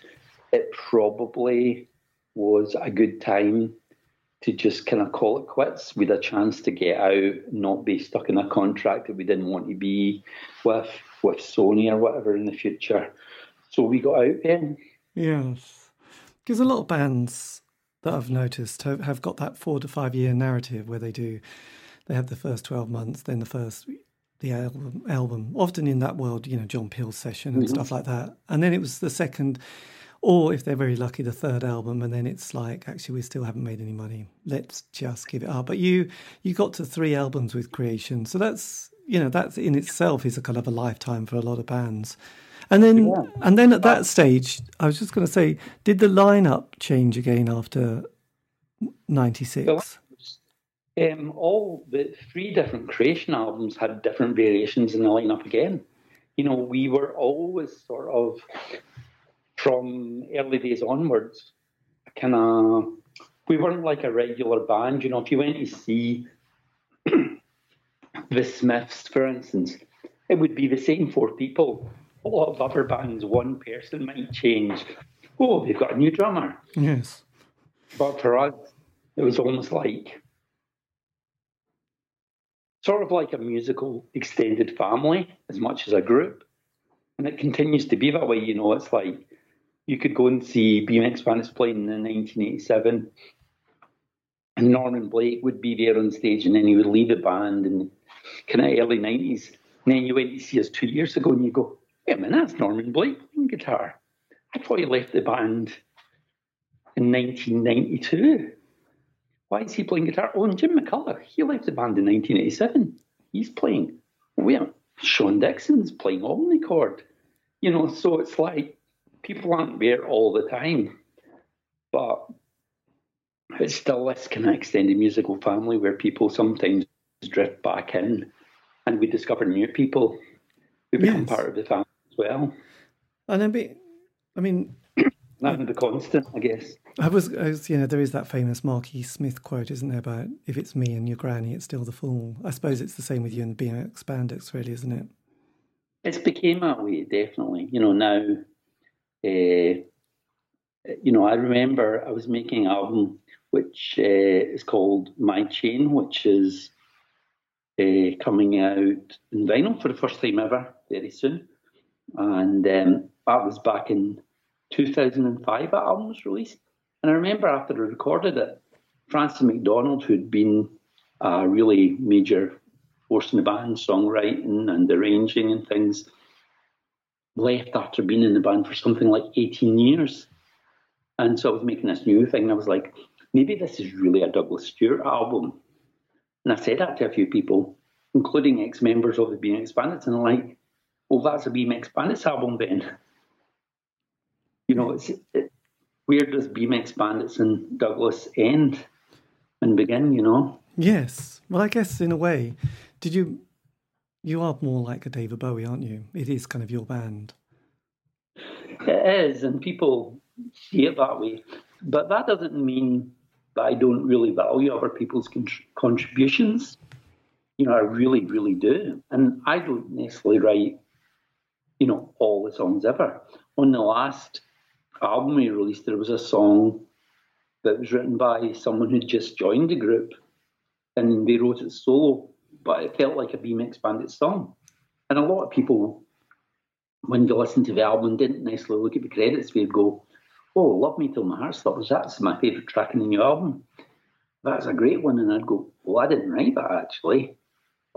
it probably was a good time to just kind of call it quits. with a chance to get out, not be stuck in a contract that we didn't want to be with with Sony or whatever in the future. So we got out then. Yes. Because a lot of bands that I've noticed have, have got that four to five year narrative where they do, they have the first 12 months, then the first, the album, album often in that world, you know, John Peel's session and mm-hmm. stuff like that. And then it was the second, or if they're very lucky, the third album. And then it's like, actually, we still haven't made any money. Let's just give it up. But you, you got to three albums with Creation. So that's, you know, that in itself is a kind of a lifetime for a lot of bands. And then, Yeah. and then at that stage, I was just going to say, did the lineup change again after '96? Um, all the three different creation albums had different variations in the lineup again. You know, we were always sort of from early days onwards, kind of, we weren't like a regular band. You know, if you went to see the Smiths, for instance, it would be the same four people. A lot of other bands, one person might change. Oh, they've got a new drummer. Yes. But for us, it was almost like sort of like a musical extended family as much as a group. And it continues to be that way. You know, it's like you could go and see BMX Bandits playing in 1987, and Norman Blake would be there on stage, and then he would leave the band in kind of early 90s. And then you went to see us two years ago, and you go, "Hey man, that's Norman Blake playing guitar. I thought he left the band in 1992. Why is he playing guitar? Oh, and Jim McCulloch, he left the band in 1987. He's playing. Where? Sean Dickson's playing omnichord. You know, so it's like people aren't there all the time, but it's still this kind of extended musical family where people sometimes drift back in and we discover new people who become Yes. part of the family as well. And I mean, I mean, That's the constant, I guess. I was, I was, you know, there is that famous Mark E. Smith quote, isn't there, about if it's me and your granny, it's still the Fall. I suppose it's the same with you and BMX Bandits, really, isn't it? It's became that way, definitely. You know, now, uh, you know, I remember I was making an album which uh, is called My Chain, which is uh, coming out in vinyl for the first time ever very soon. And um, that was back in 2005, that album was released. And I remember after I recorded it, Francis McDonald, who'd been a really major force in the band, songwriting and arranging and things, left after being in the band for something like 18 years. And so I was making this new thing. And I was like, maybe this is really a Duglas Stewart album. And I said that to a few people, including ex members of the BMX Bandits. And like, well, that's a BMX Bandits album then. You know, it's, it, where does BMX Bandits and Duglas end and begin, you know? Yes. Well, I guess in a way, did you? You are more like a David Bowie, aren't you? It is kind of your band. It is, and people see it that way. But that doesn't mean that I don't really value other people's con- contributions. You know, I really, really do. And I don't necessarily write, you know, all the songs ever. On the last album we released, there was a song that was written by someone who'd just joined the group, and they wrote it solo, but it felt like a BMX Bandit song. And a lot of people when you listen to the album, didn't necessarily look at the credits, they'd go, Oh, Love Me Till My Heart Stops, that's my favourite track in the new album. That's a great one. And I'd go, Well, I didn't write that actually.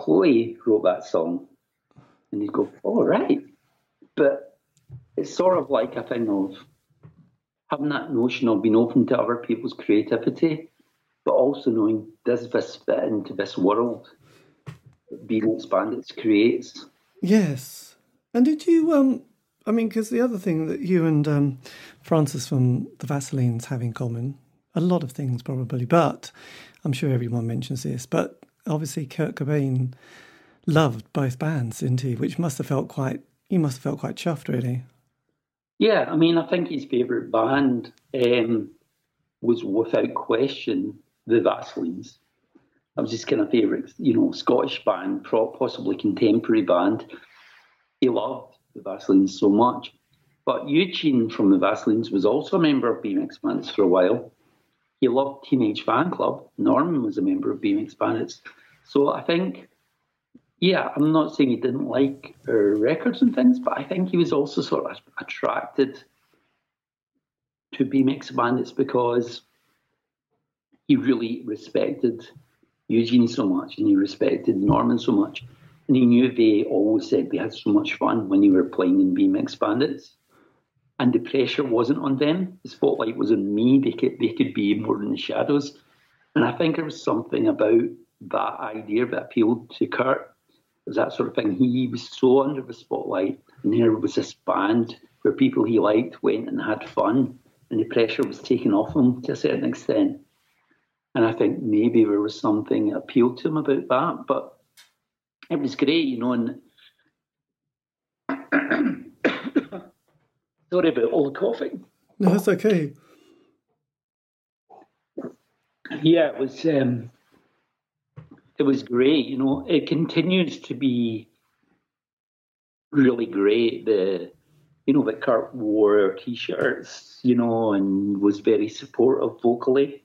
Chloe wrote that song. And he'd go, All right. But it's sort of like a thing of having that notion of being open to other people's creativity, but also knowing does this fit into this world BMX Bandits creates? Yes. And did you? Um, I mean, because the other thing that you and um, Frances from the Vaselines have in common, a lot of things probably, but I'm sure everyone mentions this. But obviously, Kurt Cobain loved both bands, didn't he? Which must have felt quite. You must have felt quite chuffed, really. Yeah, I mean, I think his favourite band um, was without question the Vaselines. That was his kind of favourite, you know, Scottish band, possibly contemporary band. He loved the Vaselines so much. But Eugene from the Vaselines was also a member of BMX Bandits for a while. He loved Teenage Fanclub. Norman was a member of BMX Bandits. So I think, yeah, I'm not saying he didn't like our records and things, but I think he was also sort of attracted to BMX Bandits because he really respected Eugene so much and he respected Norman so much. And he knew they always said they had so much fun when they were playing in BMX Bandits. And the pressure wasn't on them. The spotlight was on me. They could, they could be more in the shadows. And I think there was something about that idea that appealed to Kurt. That sort of thing. He was so under the spotlight, and there was this band where people he liked went and had fun, and the pressure was taken off him to a certain extent. And I think maybe there was something that appealed to him about that. But it was great, you know. And sorry about all the coughing. No, that's okay. Yeah, it was. Um, it was great. You know, it continues to be really great. The you know that Kurt wore t-shirts, you know, and was very supportive vocally.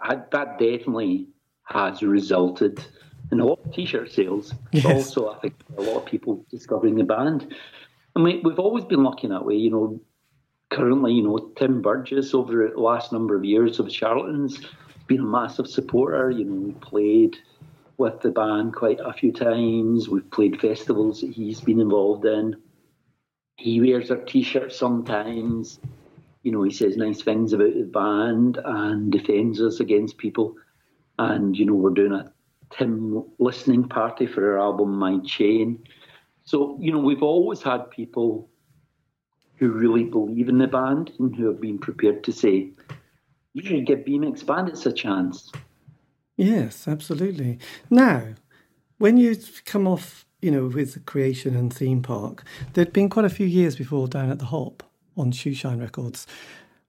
I, that definitely has resulted in a lot of t-shirt sales. Yes. Also, I think a lot of people discovering the band. I mean, we've always been lucky that way, you know. Currently, you know, Tim Burgess over the last number of years of Charlatans been a massive supporter. You know, we played with the band quite a few times. We've played festivals that he's been involved in. He wears our t-shirts sometimes. You know, he says nice things about the band and defends us against people. And you know, we're doing a Tim listening party for our album My Chain. So you know, we've always had people who really believe in the band and who have been prepared to say, "You should give BMX Bandits a chance." Yes, absolutely. Now, when you come off, you know, with the creation and theme park, there'd been quite a few years before down at the Hop on Shoeshine Records.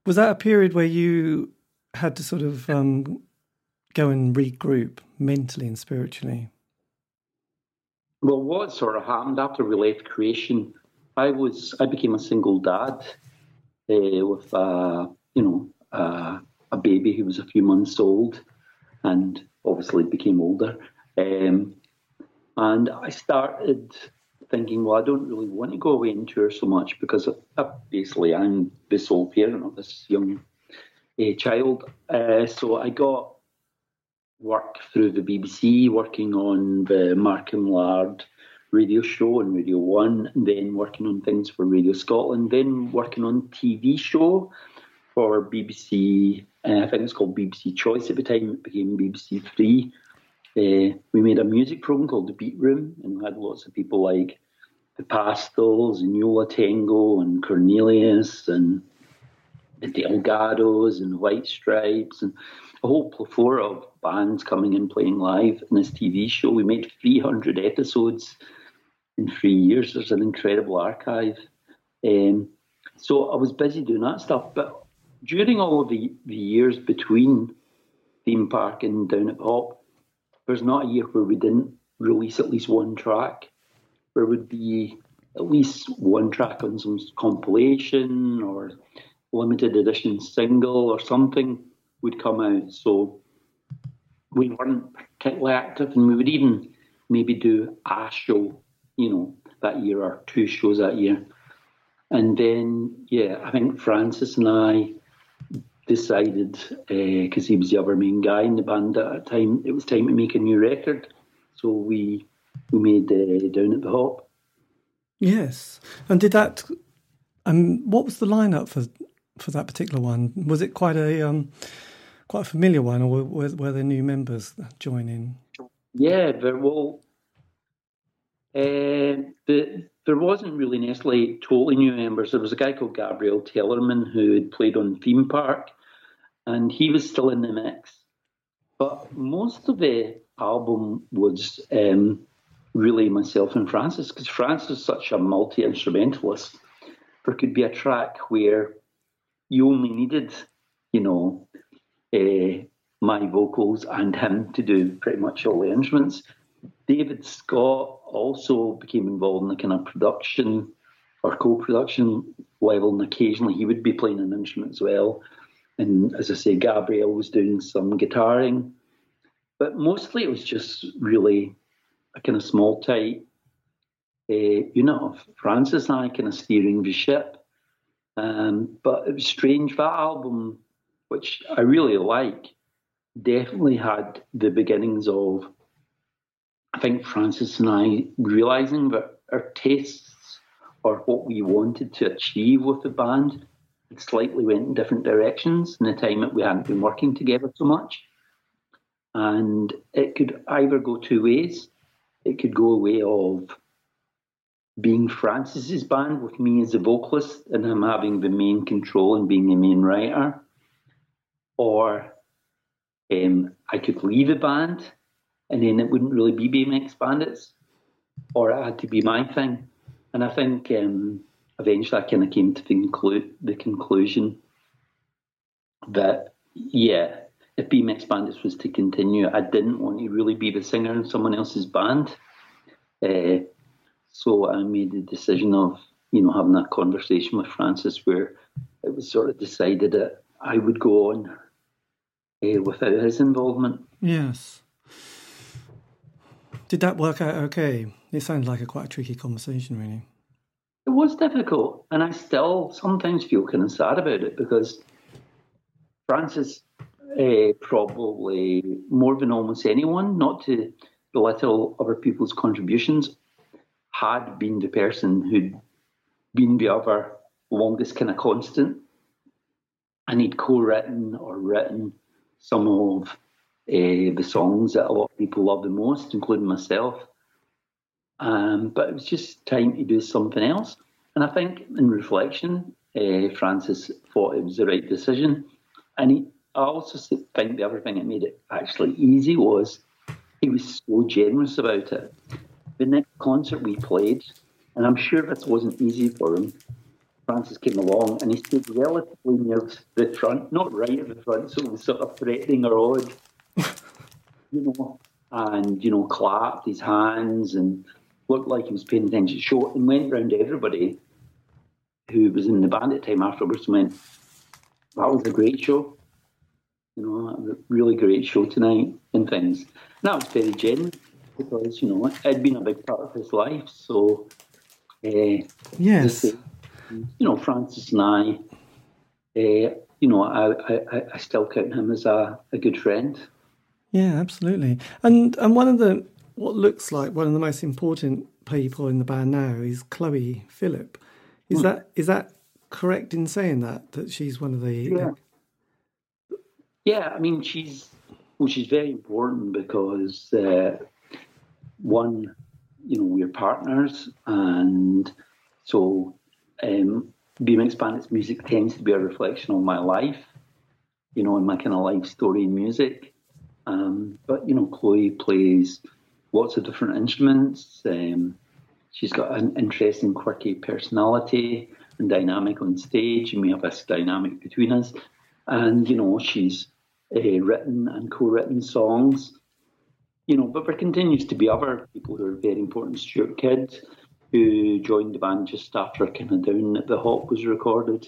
Was that a period where you had to sort of um, go and regroup mentally and spiritually? Well, what sort of happened after we left creation? I was I became a single dad uh, with uh, you know uh, a baby who was a few months old and obviously became older. Um, and I started thinking, well, I don't really want to go away and tour so much because basically I'm the sole parent of this young uh, child. Uh, so I got work through the BBC, working on the Mark and Lard radio show on Radio 1, and then working on things for Radio Scotland, then working on TV show for BBC uh, I think it was called BBC Choice at the time. It became BBC Three. Uh, we made a music program called The Beat Room, and we had lots of people like the Pastels and Yo Tango and Cornelius and the Delgados and White Stripes and a whole plethora of bands coming and playing live in this TV show. We made 300 episodes in three years. There's an incredible archive. Um, so I was busy doing that stuff, but during all of the, the years between theme park and down at Hop, there's not a year where we didn't release at least one track. There would be at least one track on some compilation or limited edition single or something would come out. So we weren't particularly active, and we would even maybe do a show, you know, that year or two shows that year. And then, yeah, I think Francis and I decided because uh, he was the other main guy in the band at that time, it was time to make a new record. So we we made uh, Down at the Hop. Yes, and did that? Um, what was the lineup for for that particular one? Was it quite a um, quite a familiar one, or were, were there new members joining? Yeah, well, uh, the, there wasn't really necessarily totally new members. There was a guy called Gabriel Telerman who had played on Theme Park, and he was still in the mix. But most of the album was um, really myself and Francis, because Francis is such a multi instrumentalist. There could be a track where you only needed, you know, uh, my vocals and him to do pretty much all the instruments. David Scott also became involved in the kind of production or co-production level, and occasionally he would be playing an instrument as well. And as I say, Gabriel was doing some guitaring, but mostly it was just really a kind of small tight uh, unit of Francis and I kind of steering the ship. Um, but it was strange that album, which I really like, definitely had the beginnings of I think Francis and I realizing that our tastes or what we wanted to achieve with the band had slightly went in different directions in the time that we hadn't been working together so much. And it could either go two ways. It could go a way of being Francis's band with me as a vocalist and him having the main control and being the main writer. Or um, I could leave the band and then it wouldn't really be BMX Bandits, or it had to be my thing. And I think um, eventually I kind of came to the, conclu- the conclusion that, yeah, if BMX Bandits was to continue, I didn't want to really be the singer in someone else's band. Uh, So I made the decision of, you know, having that conversation with Francis where it was sort of decided that I would go on uh, without his involvement. Yes. Did that work out okay? It sounded like a quite a tricky conversation, really. It was difficult, and I still sometimes feel kind of sad about it because Francis, uh, probably more than almost anyone, not to belittle other people's contributions, had been the person who'd been the other longest kind of constant. And he'd co written or written some of the songs that a lot of people love the most, including myself. Um, but it was just time to do something else. And I think in reflection, uh, Francis thought it was the right decision. And he, I also think the other thing that made it actually easy was he was so generous about it. The next concert we played, and I'm sure this wasn't easy for him, Francis came along and he stood relatively near the front, not right at the front, so it was sort of threatening or odd, you know, and, you know, clapped his hands and looked like he was paying attention to the show and went round to everybody who was in the band at the time afterwards and went, that was a great show. You know, a really great show tonight and things. And that was very genuine because, you know, it had been a big part of his life. So, uh, yes. you know, Francis and I, uh, you know, I, I, I still count him as a, a good friend. Yeah, absolutely. And and one of the what looks like one of the most important people in the band now is Chloe Philip. Is mm. that is that correct in saying that that she's one of the? Yeah. Yeah, I mean she's well, she's very important because uh, one, you know, we're partners, and so um, BMX Bandits music tends to be a reflection of my life, you know, and my kind of life story in music. Um, but you know, Chloe plays lots of different instruments. Um, she's got an interesting, quirky personality and dynamic on stage, and we have this dynamic between us. And you know, she's uh, written and co-written songs. You know, but there continues to be other people who are very important. Stuart Kidd, who joined the band just after kind of Down at the Hop was recorded.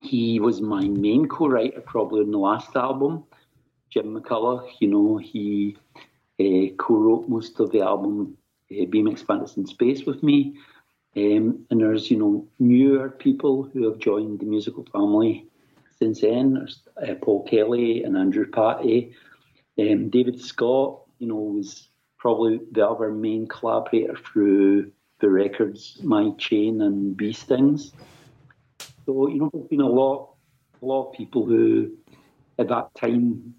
He was my main co-writer probably on the last album. Jim McCulloch, you know, he uh, co-wrote most of the album uh, BMX Bandits in Space with me. Um, and there's, you know, newer people who have joined the musical family since then. There's uh, Paul Kelly and Andrew Pattie. Um, David Scott, you know, was probably the other main collaborator through the records My Chain and Bee Stings. So, you know, there's been a lot, a lot of people who at that time,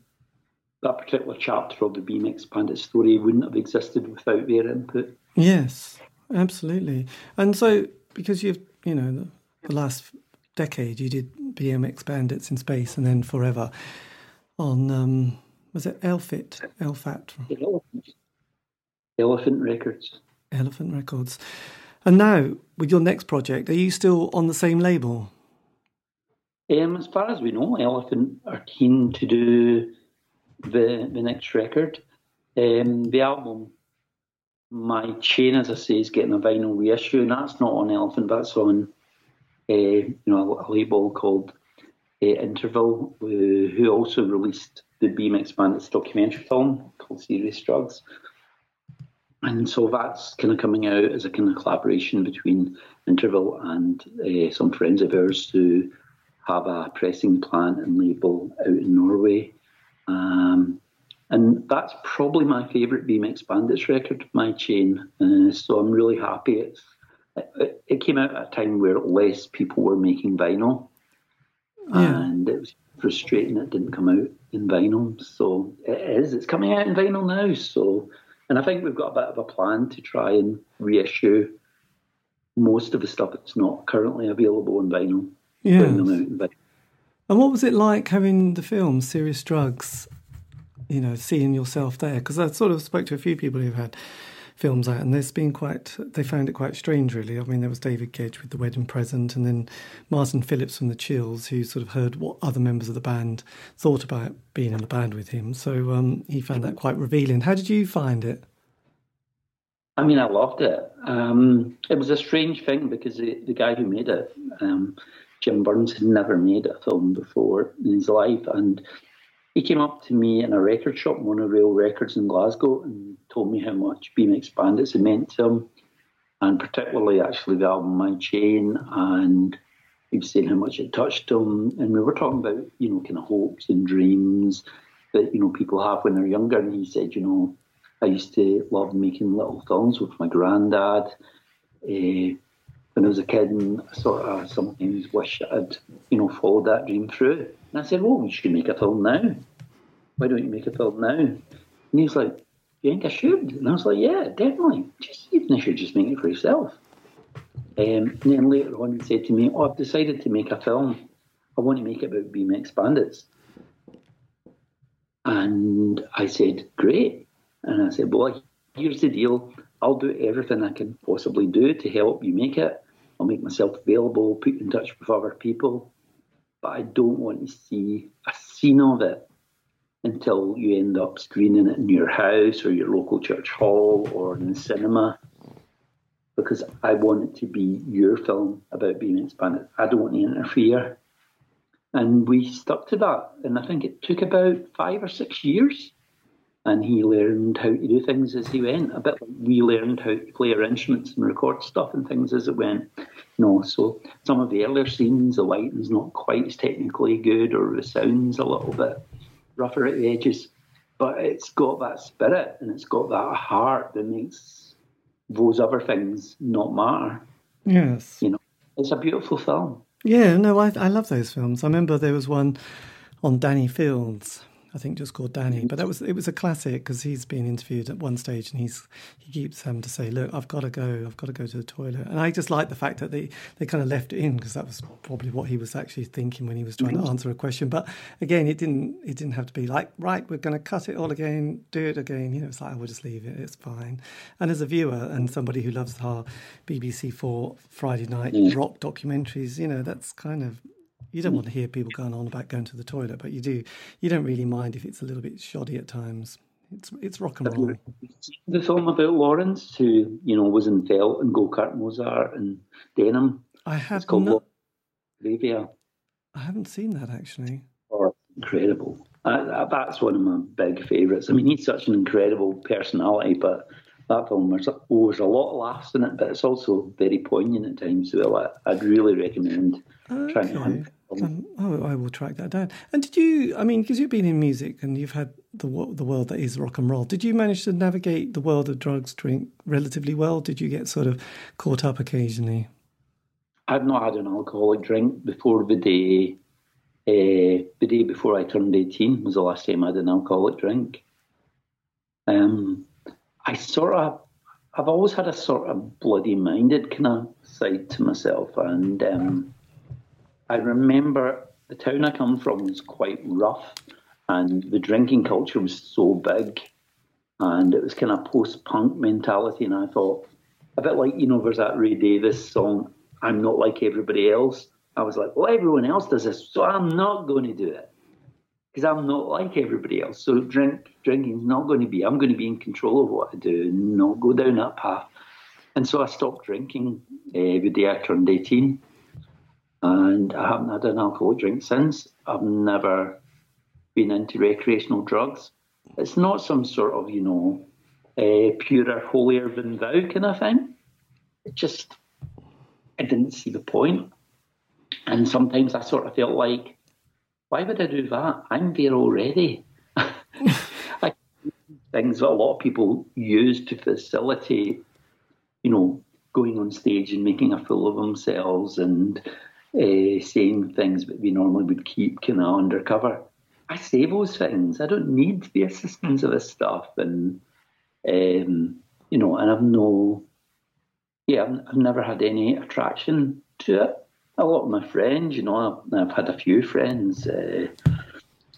that particular chapter of the BMX Bandit story wouldn't have existed without their input. Yes, absolutely. And so, because you've, you know, the, the last decade you did BMX Bandits in Space and then Forever on, um, was it Elfit? Elfat? Elephant. Elephant Records. Elephant Records. And now, with your next project, are you still on the same label? Um, as far as we know, Elephant are keen to do the the next record. Um, the album, My Chain, as I say, is getting a vinyl reissue, and that's not on Elephant, that's on uh, you know a label called uh, Interval, uh, who also released the BMX Bandits documentary film called Serious Drugs. And so that's kind of coming out as a kind of collaboration between Interval and uh, some friends of ours who have a pressing plant and label out in Norway. Um, and that's probably my favourite BMX Bandits record, My Chain. Uh, so I'm really happy. It's, it, it, came out at a time where less people were making vinyl. Yeah. And it was frustrating it didn't come out in vinyl. So it is. It's coming out in vinyl now. So, and I think we've got a bit of a plan to try and reissue most of the stuff that's not currently available in vinyl. Yeah. And what was it like having the film Serious Drugs? You know, seeing yourself there because I sort of spoke to a few people who've had films out, and there's been quite. They found it quite strange, really. I mean, there was David Gedge with the wedding present, and then Martin Phillips from the Chills, who sort of heard what other members of the band thought about being in the band with him. So um, he found that quite revealing. How did you find it? I mean, I loved it. Um, it was a strange thing because the, the guy who made it, um, Jim Burns, had never made a film before in his life. And he came up to me in a record shop, Monorail Records in Glasgow, and told me how much BMX Bandits had meant to him, and particularly actually the album My Chain. And he was saying how much it touched him. And we were talking about, you know, kind of hopes and dreams that, you know, people have when they're younger. And he said, you know, I used to love making little films with my granddad. Uh, when I was a kid, and I sort of sometimes wish I'd, you know, followed that dream through. And I said, well, you should make a film now. Why don't you make a film now? And he's like, you think I should? And I was like, yeah, definitely. Just even if you just make it for yourself. Um, and then later on, he said to me, oh, I've decided to make a film. I want to make it about BMX bandits. And I said, great. And I said, well, here's the deal. I'll do everything I can possibly do to help you make it. I'll make myself available, put in touch with other people. But I don't want to see a scene of it until you end up screening it in your house or your local church hall or in the cinema. Because I want it to be your film about BMX Bandits. I don't want to interfere. And we stuck to that. And I think it took about five or six years and he learned how to do things as he went. A bit like we learned how to play our instruments and record stuff and things as it went. You know, so some of the earlier scenes, the lighting's not quite as technically good, or the sound's a little bit rougher at the edges, but it's got that spirit and it's got that heart that makes those other things not matter. Yes, you know, it's a beautiful film. Yeah, no, I I love those films. I remember there was one on Danny Fields I think just called Danny. Mm-hmm. But that was it was a classic because he's been interviewed at one stage and he's he keeps having to say, "Look, I've got to go. I've got to go to the toilet." And I just like the fact that they they kind of left it in because that was probably what he was actually thinking when he was trying to mm-hmm. answer a question. But again, it didn't it didn't have to be like, "Right, we're going to cut it all again, do it again." You know, it's like, "I will just leave it. It's fine." And as a viewer and somebody who loves our BBC Four Friday night mm. rock documentaries, you know, that's kind of you don't want to hear people going on about going to the toilet, but you do. You don't really mind if it's a little bit shoddy at times. It's it's rock and roll. The film about Lawrence, who you know was in Felt and Go Kart Mozart and Denim. I have it's called not. Ravia. I haven't seen that actually. Oh, incredible! Uh, that's one of my big favourites. I mean, he's such an incredible personality, but that film there's, oh, there's a lot of laughs in it, but it's also very poignant at times. So I, would really recommend okay. trying to um, oh, I will track that down. And did you? I mean, because you've been in music and you've had the the world that is rock and roll. Did you manage to navigate the world of drugs, drink relatively well? Did you get sort of caught up occasionally? I've not had an alcoholic drink before the day. Uh, the day before I turned eighteen was the last time I had an alcoholic drink. Um, I sort of, I've always had a sort of bloody minded kind of side to myself, and. Um, I remember the town I come from was quite rough, and the drinking culture was so big, and it was kind of post-punk mentality. And I thought, a bit like you know, there's that Ray Davies song, "I'm not like everybody else." I was like, well, everyone else does this, so I'm not going to do it because I'm not like everybody else. So drink drinking is not going to be. I'm going to be in control of what I do not go down that path. And so I stopped drinking uh, the day I turned 18 and I haven't had an alcohol drink since. I've never been into recreational drugs. It's not some sort of, you know, uh, purer, holier than thou kind of thing. It just, I didn't see the point. And sometimes I sort of felt like, why would I do that? I'm there already. Things that a lot of people use to facilitate, you know, going on stage and making a fool of themselves and uh, saying things that we normally would keep kind of undercover. I say those things. I don't need the assistance of this stuff, and um, you know, and I've no, yeah, I've, I've, never had any attraction to it. A lot of my friends, you know, I've, I've had a few friends uh,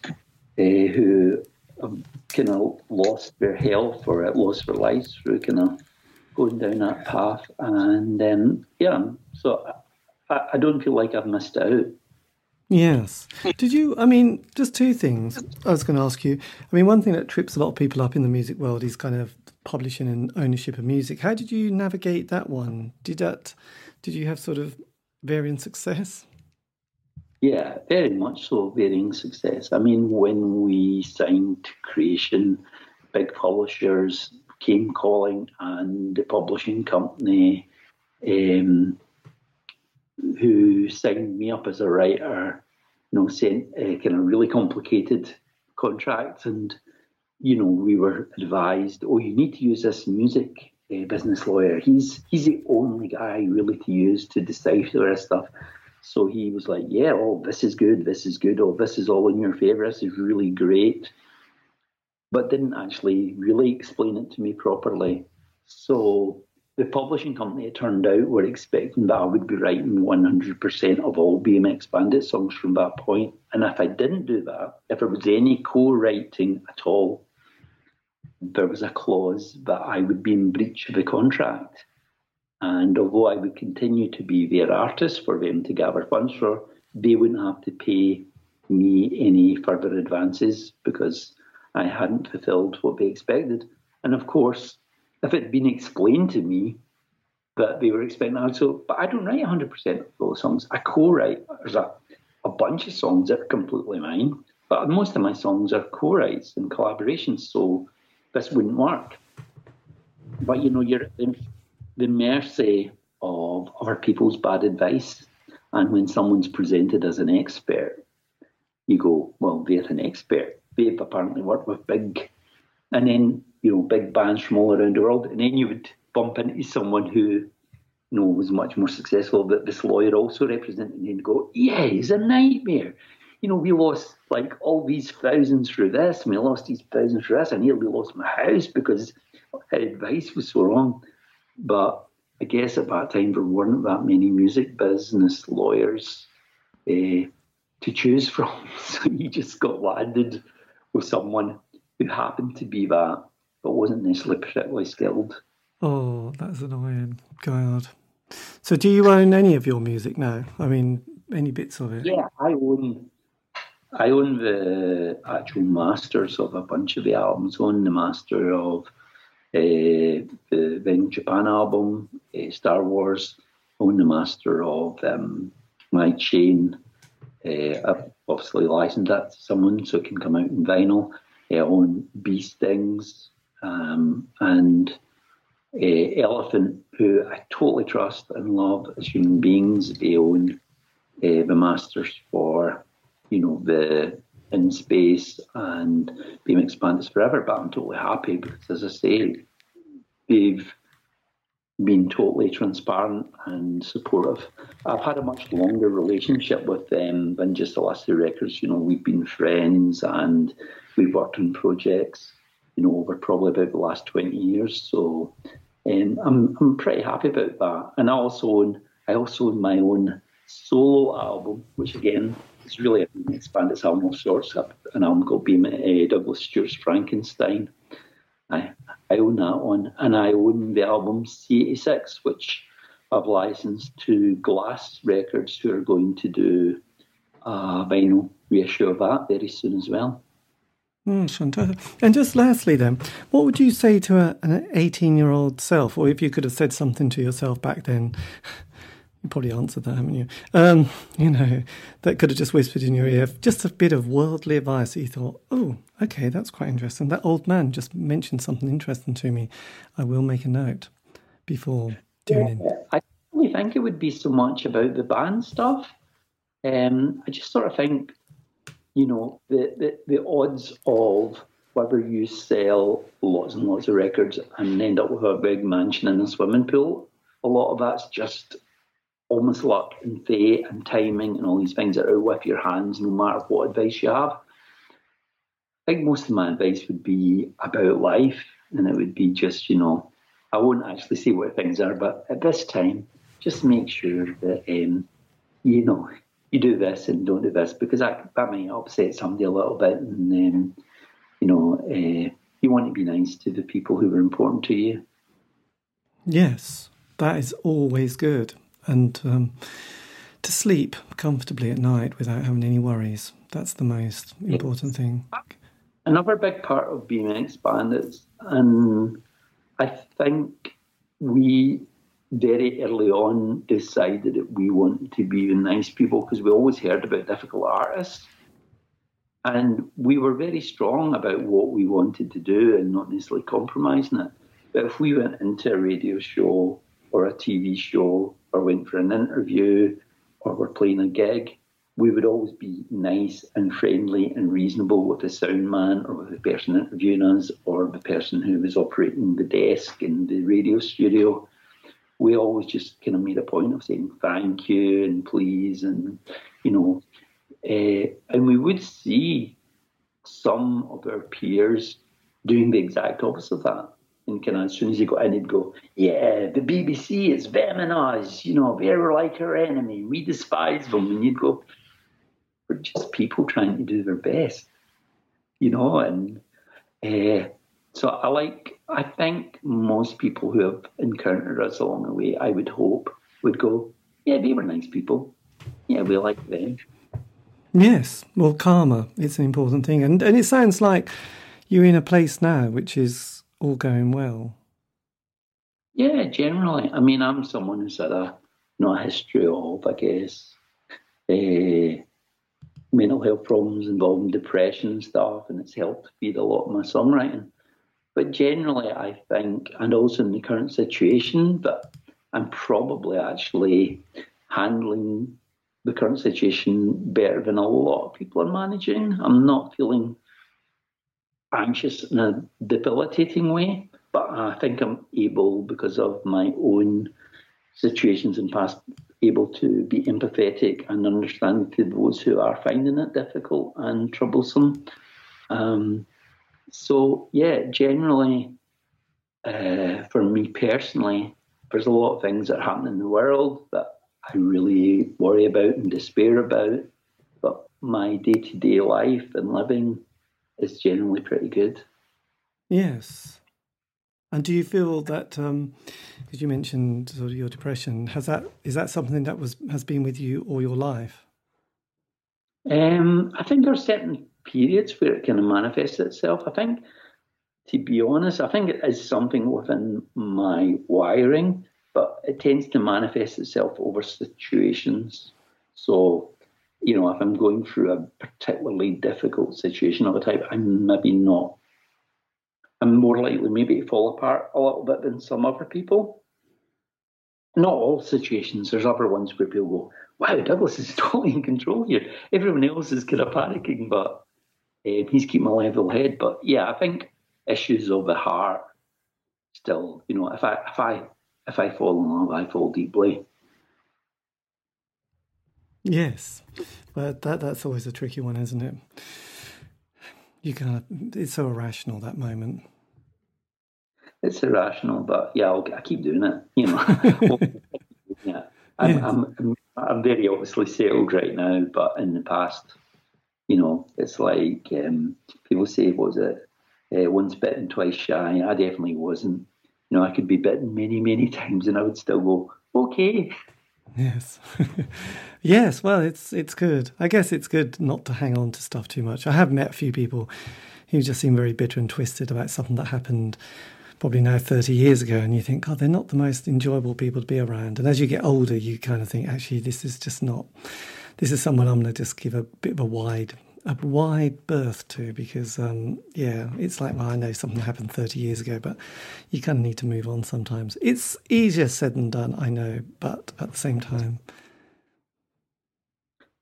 uh, who have kind of lost their health or lost their lives through kind of going down that path, and um, yeah, so I, I don't feel like I've missed out. Yes. Did you? I mean, just two things I was going to ask you. I mean, one thing that trips a lot of people up in the music world is kind of publishing and ownership of music. How did you navigate that one? Did that? Did you have sort of varying success? Yeah, very much so, varying success. I mean, when we signed Creation, big publishers came calling, and the publishing company um, who signed me up as a writer, you know, sent a kind of really complicated contract, and you know, we were advised, oh, you need to use this music uh, business lawyer. He's he's the only guy really to use to decipher this stuff. So he was like, yeah, oh, this is good, this is good, oh, this is all in your favour, this is really great, but didn't actually really explain it to me properly. So the publishing company, it turned out, were expecting that I would be writing 100% of all BMX Bandit songs from that point. And if I didn't do that, if there was any co writing at all, there was a clause that I would be in breach of the contract. And although I would continue to be their artist for them to gather funds for, they wouldn't have to pay me any further advances because I hadn't fulfilled what they expected. And of course, if it had been explained to me that they were expecting that, so, but I don't write 100% of those songs. I co write. There's a, a bunch of songs that are completely mine, but most of my songs are co writes and collaborations, so this wouldn't work. But you know, you're in the mercy of other people's bad advice. And when someone's presented as an expert, you go, well, they're an expert. They've apparently worked with big, and then, you know, big bands from all around the world. And then you would bump into someone who, you know, was much more successful but this lawyer also represented and go, yeah, he's a nightmare. You know, we lost like all these thousands through this, and we lost these thousands through this. I nearly lost my house because her advice was so wrong. But I guess at that time there weren't that many music business lawyers uh, to choose from. So you just got landed with someone who happened to be that, but wasn't necessarily particularly skilled. Oh, that's annoying. God. So do you own any of your music now? I mean, any bits of it? Yeah, I own I own the actual masters of a bunch of the albums. I own the master of uh, the Then Japan album, uh, Star Wars, I own the master of um, My Chain. Uh, I've obviously licensed that to someone so it can come out in vinyl. I own Bee Stings um, and Elefant, who I totally trust and love as human beings. They own the masters for, you know, the in space and BMX Bandits forever. But I'm totally happy because, as I say, they've been totally transparent and supportive. I've had a much longer relationship with them than just the last two records. You know, we've been friends and we've worked on projects, you know, over probably about the last 20 years. So um, I'm, I'm pretty happy about that. And I also own, I also own my own solo album, which again it's really an expanded album of sorts, an album called Beam, uh, Duglas Stewart's Frankenstein. I, I own that one, and I own the album C86, which I've licensed to Glass Records, who are going to do a vinyl reissue of that very soon as well. Mm, fantastic. And just lastly, then, what would you say to a, an 18 year old self, or if you could have said something to yourself back then? You probably answered that, haven't you? Um, you know, that could have just whispered in your ear just a bit of worldly advice that you thought, oh, okay, that's quite interesting. That old man just mentioned something interesting to me. I will make a note before doing yeah. I don't think it would be so much about the band stuff. Um, I just sort of think, you know, the, the, the odds of whether you sell lots and lots of records and end up with a big mansion and a swimming pool, a lot of that's just almost luck and fate and timing and all these things that are out with your hands, no matter what advice you have. I think most of my advice would be about life, and it would be just, you know, I won't actually say what things are, but at this time, just make sure that, um, you know, you do this and don't do this because that, that might upset somebody a little bit. And, um, you know, uh, you want to be nice to the people who are important to you. Yes, that is always good. And um, to sleep comfortably at night without having any worries. That's the most important thing. Another big part of BMX Bandits, and I think we very early on decided that we wanted to be nice people because we always heard about difficult artists. And we were very strong about what we wanted to do and not necessarily compromising it. But if we went into a radio show or a TV show or went for an interview or were playing a gig, we would always be nice and friendly and reasonable with the sound man or with the person interviewing us or the person who was operating the desk in the radio studio. We always just kind of made a point of saying thank you and please and, you know, uh, and we would see some of our peers doing the exact opposite of that. And kind of as soon as you got in, he'd go, "Yeah, the BBC is and. You know, they're like our enemy. We despise them." And you'd go, "We're just people trying to do their best." You know, and uh, so I like. I think most people who have encountered us along the way, I would hope, would go, "Yeah, they were nice people. Yeah, we like them." Yes, well, karma, it's an important thing. And, and it sounds like you're in a place now which is all going well. Yeah, generally. I mean, I'm someone who's had a, you know, a history of, I guess, uh, mental health problems involving depression and stuff, and it's helped feed a lot of my songwriting. But generally, I think, and also in the current situation, that I'm probably actually handling the current situation better than a lot of people are managing. I'm not feeling anxious in a debilitating way, but I think I'm able, because of my own situations in past, able to be empathetic and understanding to those who are finding it difficult and troublesome. Um, so, yeah, generally, uh, for me personally, there's a lot of things that happen in the world that I really worry about and despair about. But my day to day life and living is generally pretty good. Yes. And do you feel that, because um, you mentioned sort of your depression, has that is that something that was has been with you all your life? Um, I think there are certain periods where it kind of manifests itself. I think, to be honest, I think it is something within my wiring but it tends to manifest itself over situations. So, you know, if I'm going through a particularly difficult situation of a type, I'm maybe not, I'm more likely maybe to fall apart a little bit than some other people. Not all situations. There's other ones where people go, wow, Duglas is totally in control here. Everyone else is kind of panicking, but um, he's keeping a level head. But yeah, I think issues of the heart still, you know, if I if I if I fall in love, I fall deeply. Yes, but that that's always a tricky one, isn't it? You kind of it's so irrational that moment. It's irrational, but yeah, I'll, I keep doing it. You know, yeah. I'm, yes. I'm, I'm, I'm very obviously settled right now, but in the past, you know, it's like um, people say, was it uh, once bitten, twice shy? I definitely wasn't you know, I could be bitten many, many times and I would still go, okay. Yes. yes, well, it's it's good. I guess it's good not to hang on to stuff too much. I have met a few people who just seem very bitter and twisted about something that happened probably now 30 years ago and you think, oh, they're not the most enjoyable people to be around. And as you get older, you kind of think, actually, this is just not, this is someone I'm going to just give a bit of a wide a wide berth to because, um, yeah, it's like, well, I know something happened 30 years ago, but you kind of need to move on sometimes. It's easier said than done, I know, but at the same time.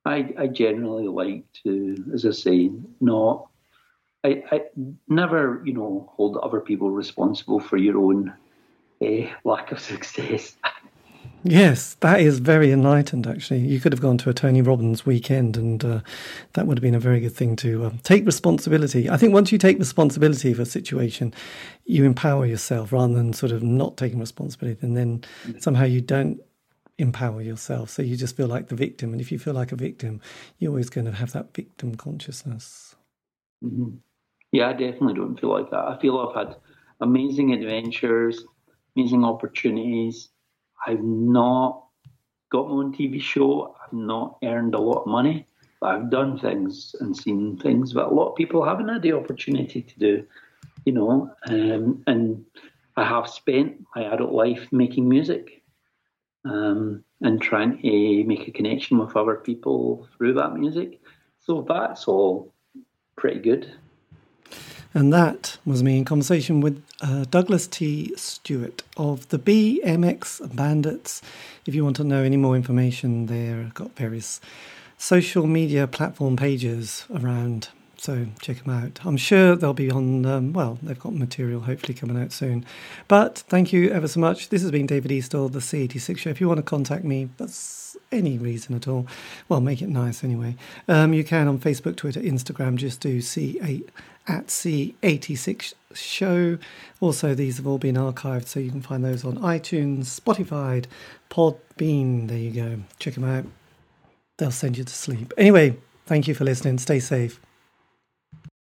I, I generally like to, as I say, not, I, I never, you know, hold other people responsible for your own uh, lack of success. Yes, that is very enlightened, actually. You could have gone to a Tony Robbins weekend, and uh, that would have been a very good thing to um, take responsibility. I think once you take responsibility for a situation, you empower yourself rather than sort of not taking responsibility, and then somehow you don't empower yourself. So you just feel like the victim. And if you feel like a victim, you're always going to have that victim consciousness. Mm-hmm. Yeah, I definitely don't feel like that. I feel I've had amazing adventures, amazing opportunities I've not got my own TV show. I've not earned a lot of money, I've done things and seen things that a lot of people haven't had the opportunity to do, you know. Um, and I have spent my adult life making music um, and trying to make a connection with other people through that music. So that's all pretty good. And that was me in conversation with uh, Duglas T. Stewart of the BMX Bandits. If you want to know any more information, they've got various social media platform pages around so check them out. I'm sure they'll be on, um, well, they've got material hopefully coming out soon. But thank you ever so much. This has been David Eastall, the C86 Show. If you want to contact me, that's any reason at all, well, make it nice anyway. Um, you can on Facebook, Twitter, Instagram, just do C8 at C86 Show. Also, these have all been archived, so you can find those on iTunes, Spotify, Podbean. There you go. Check them out. They'll send you to sleep. Anyway, thank you for listening. Stay safe.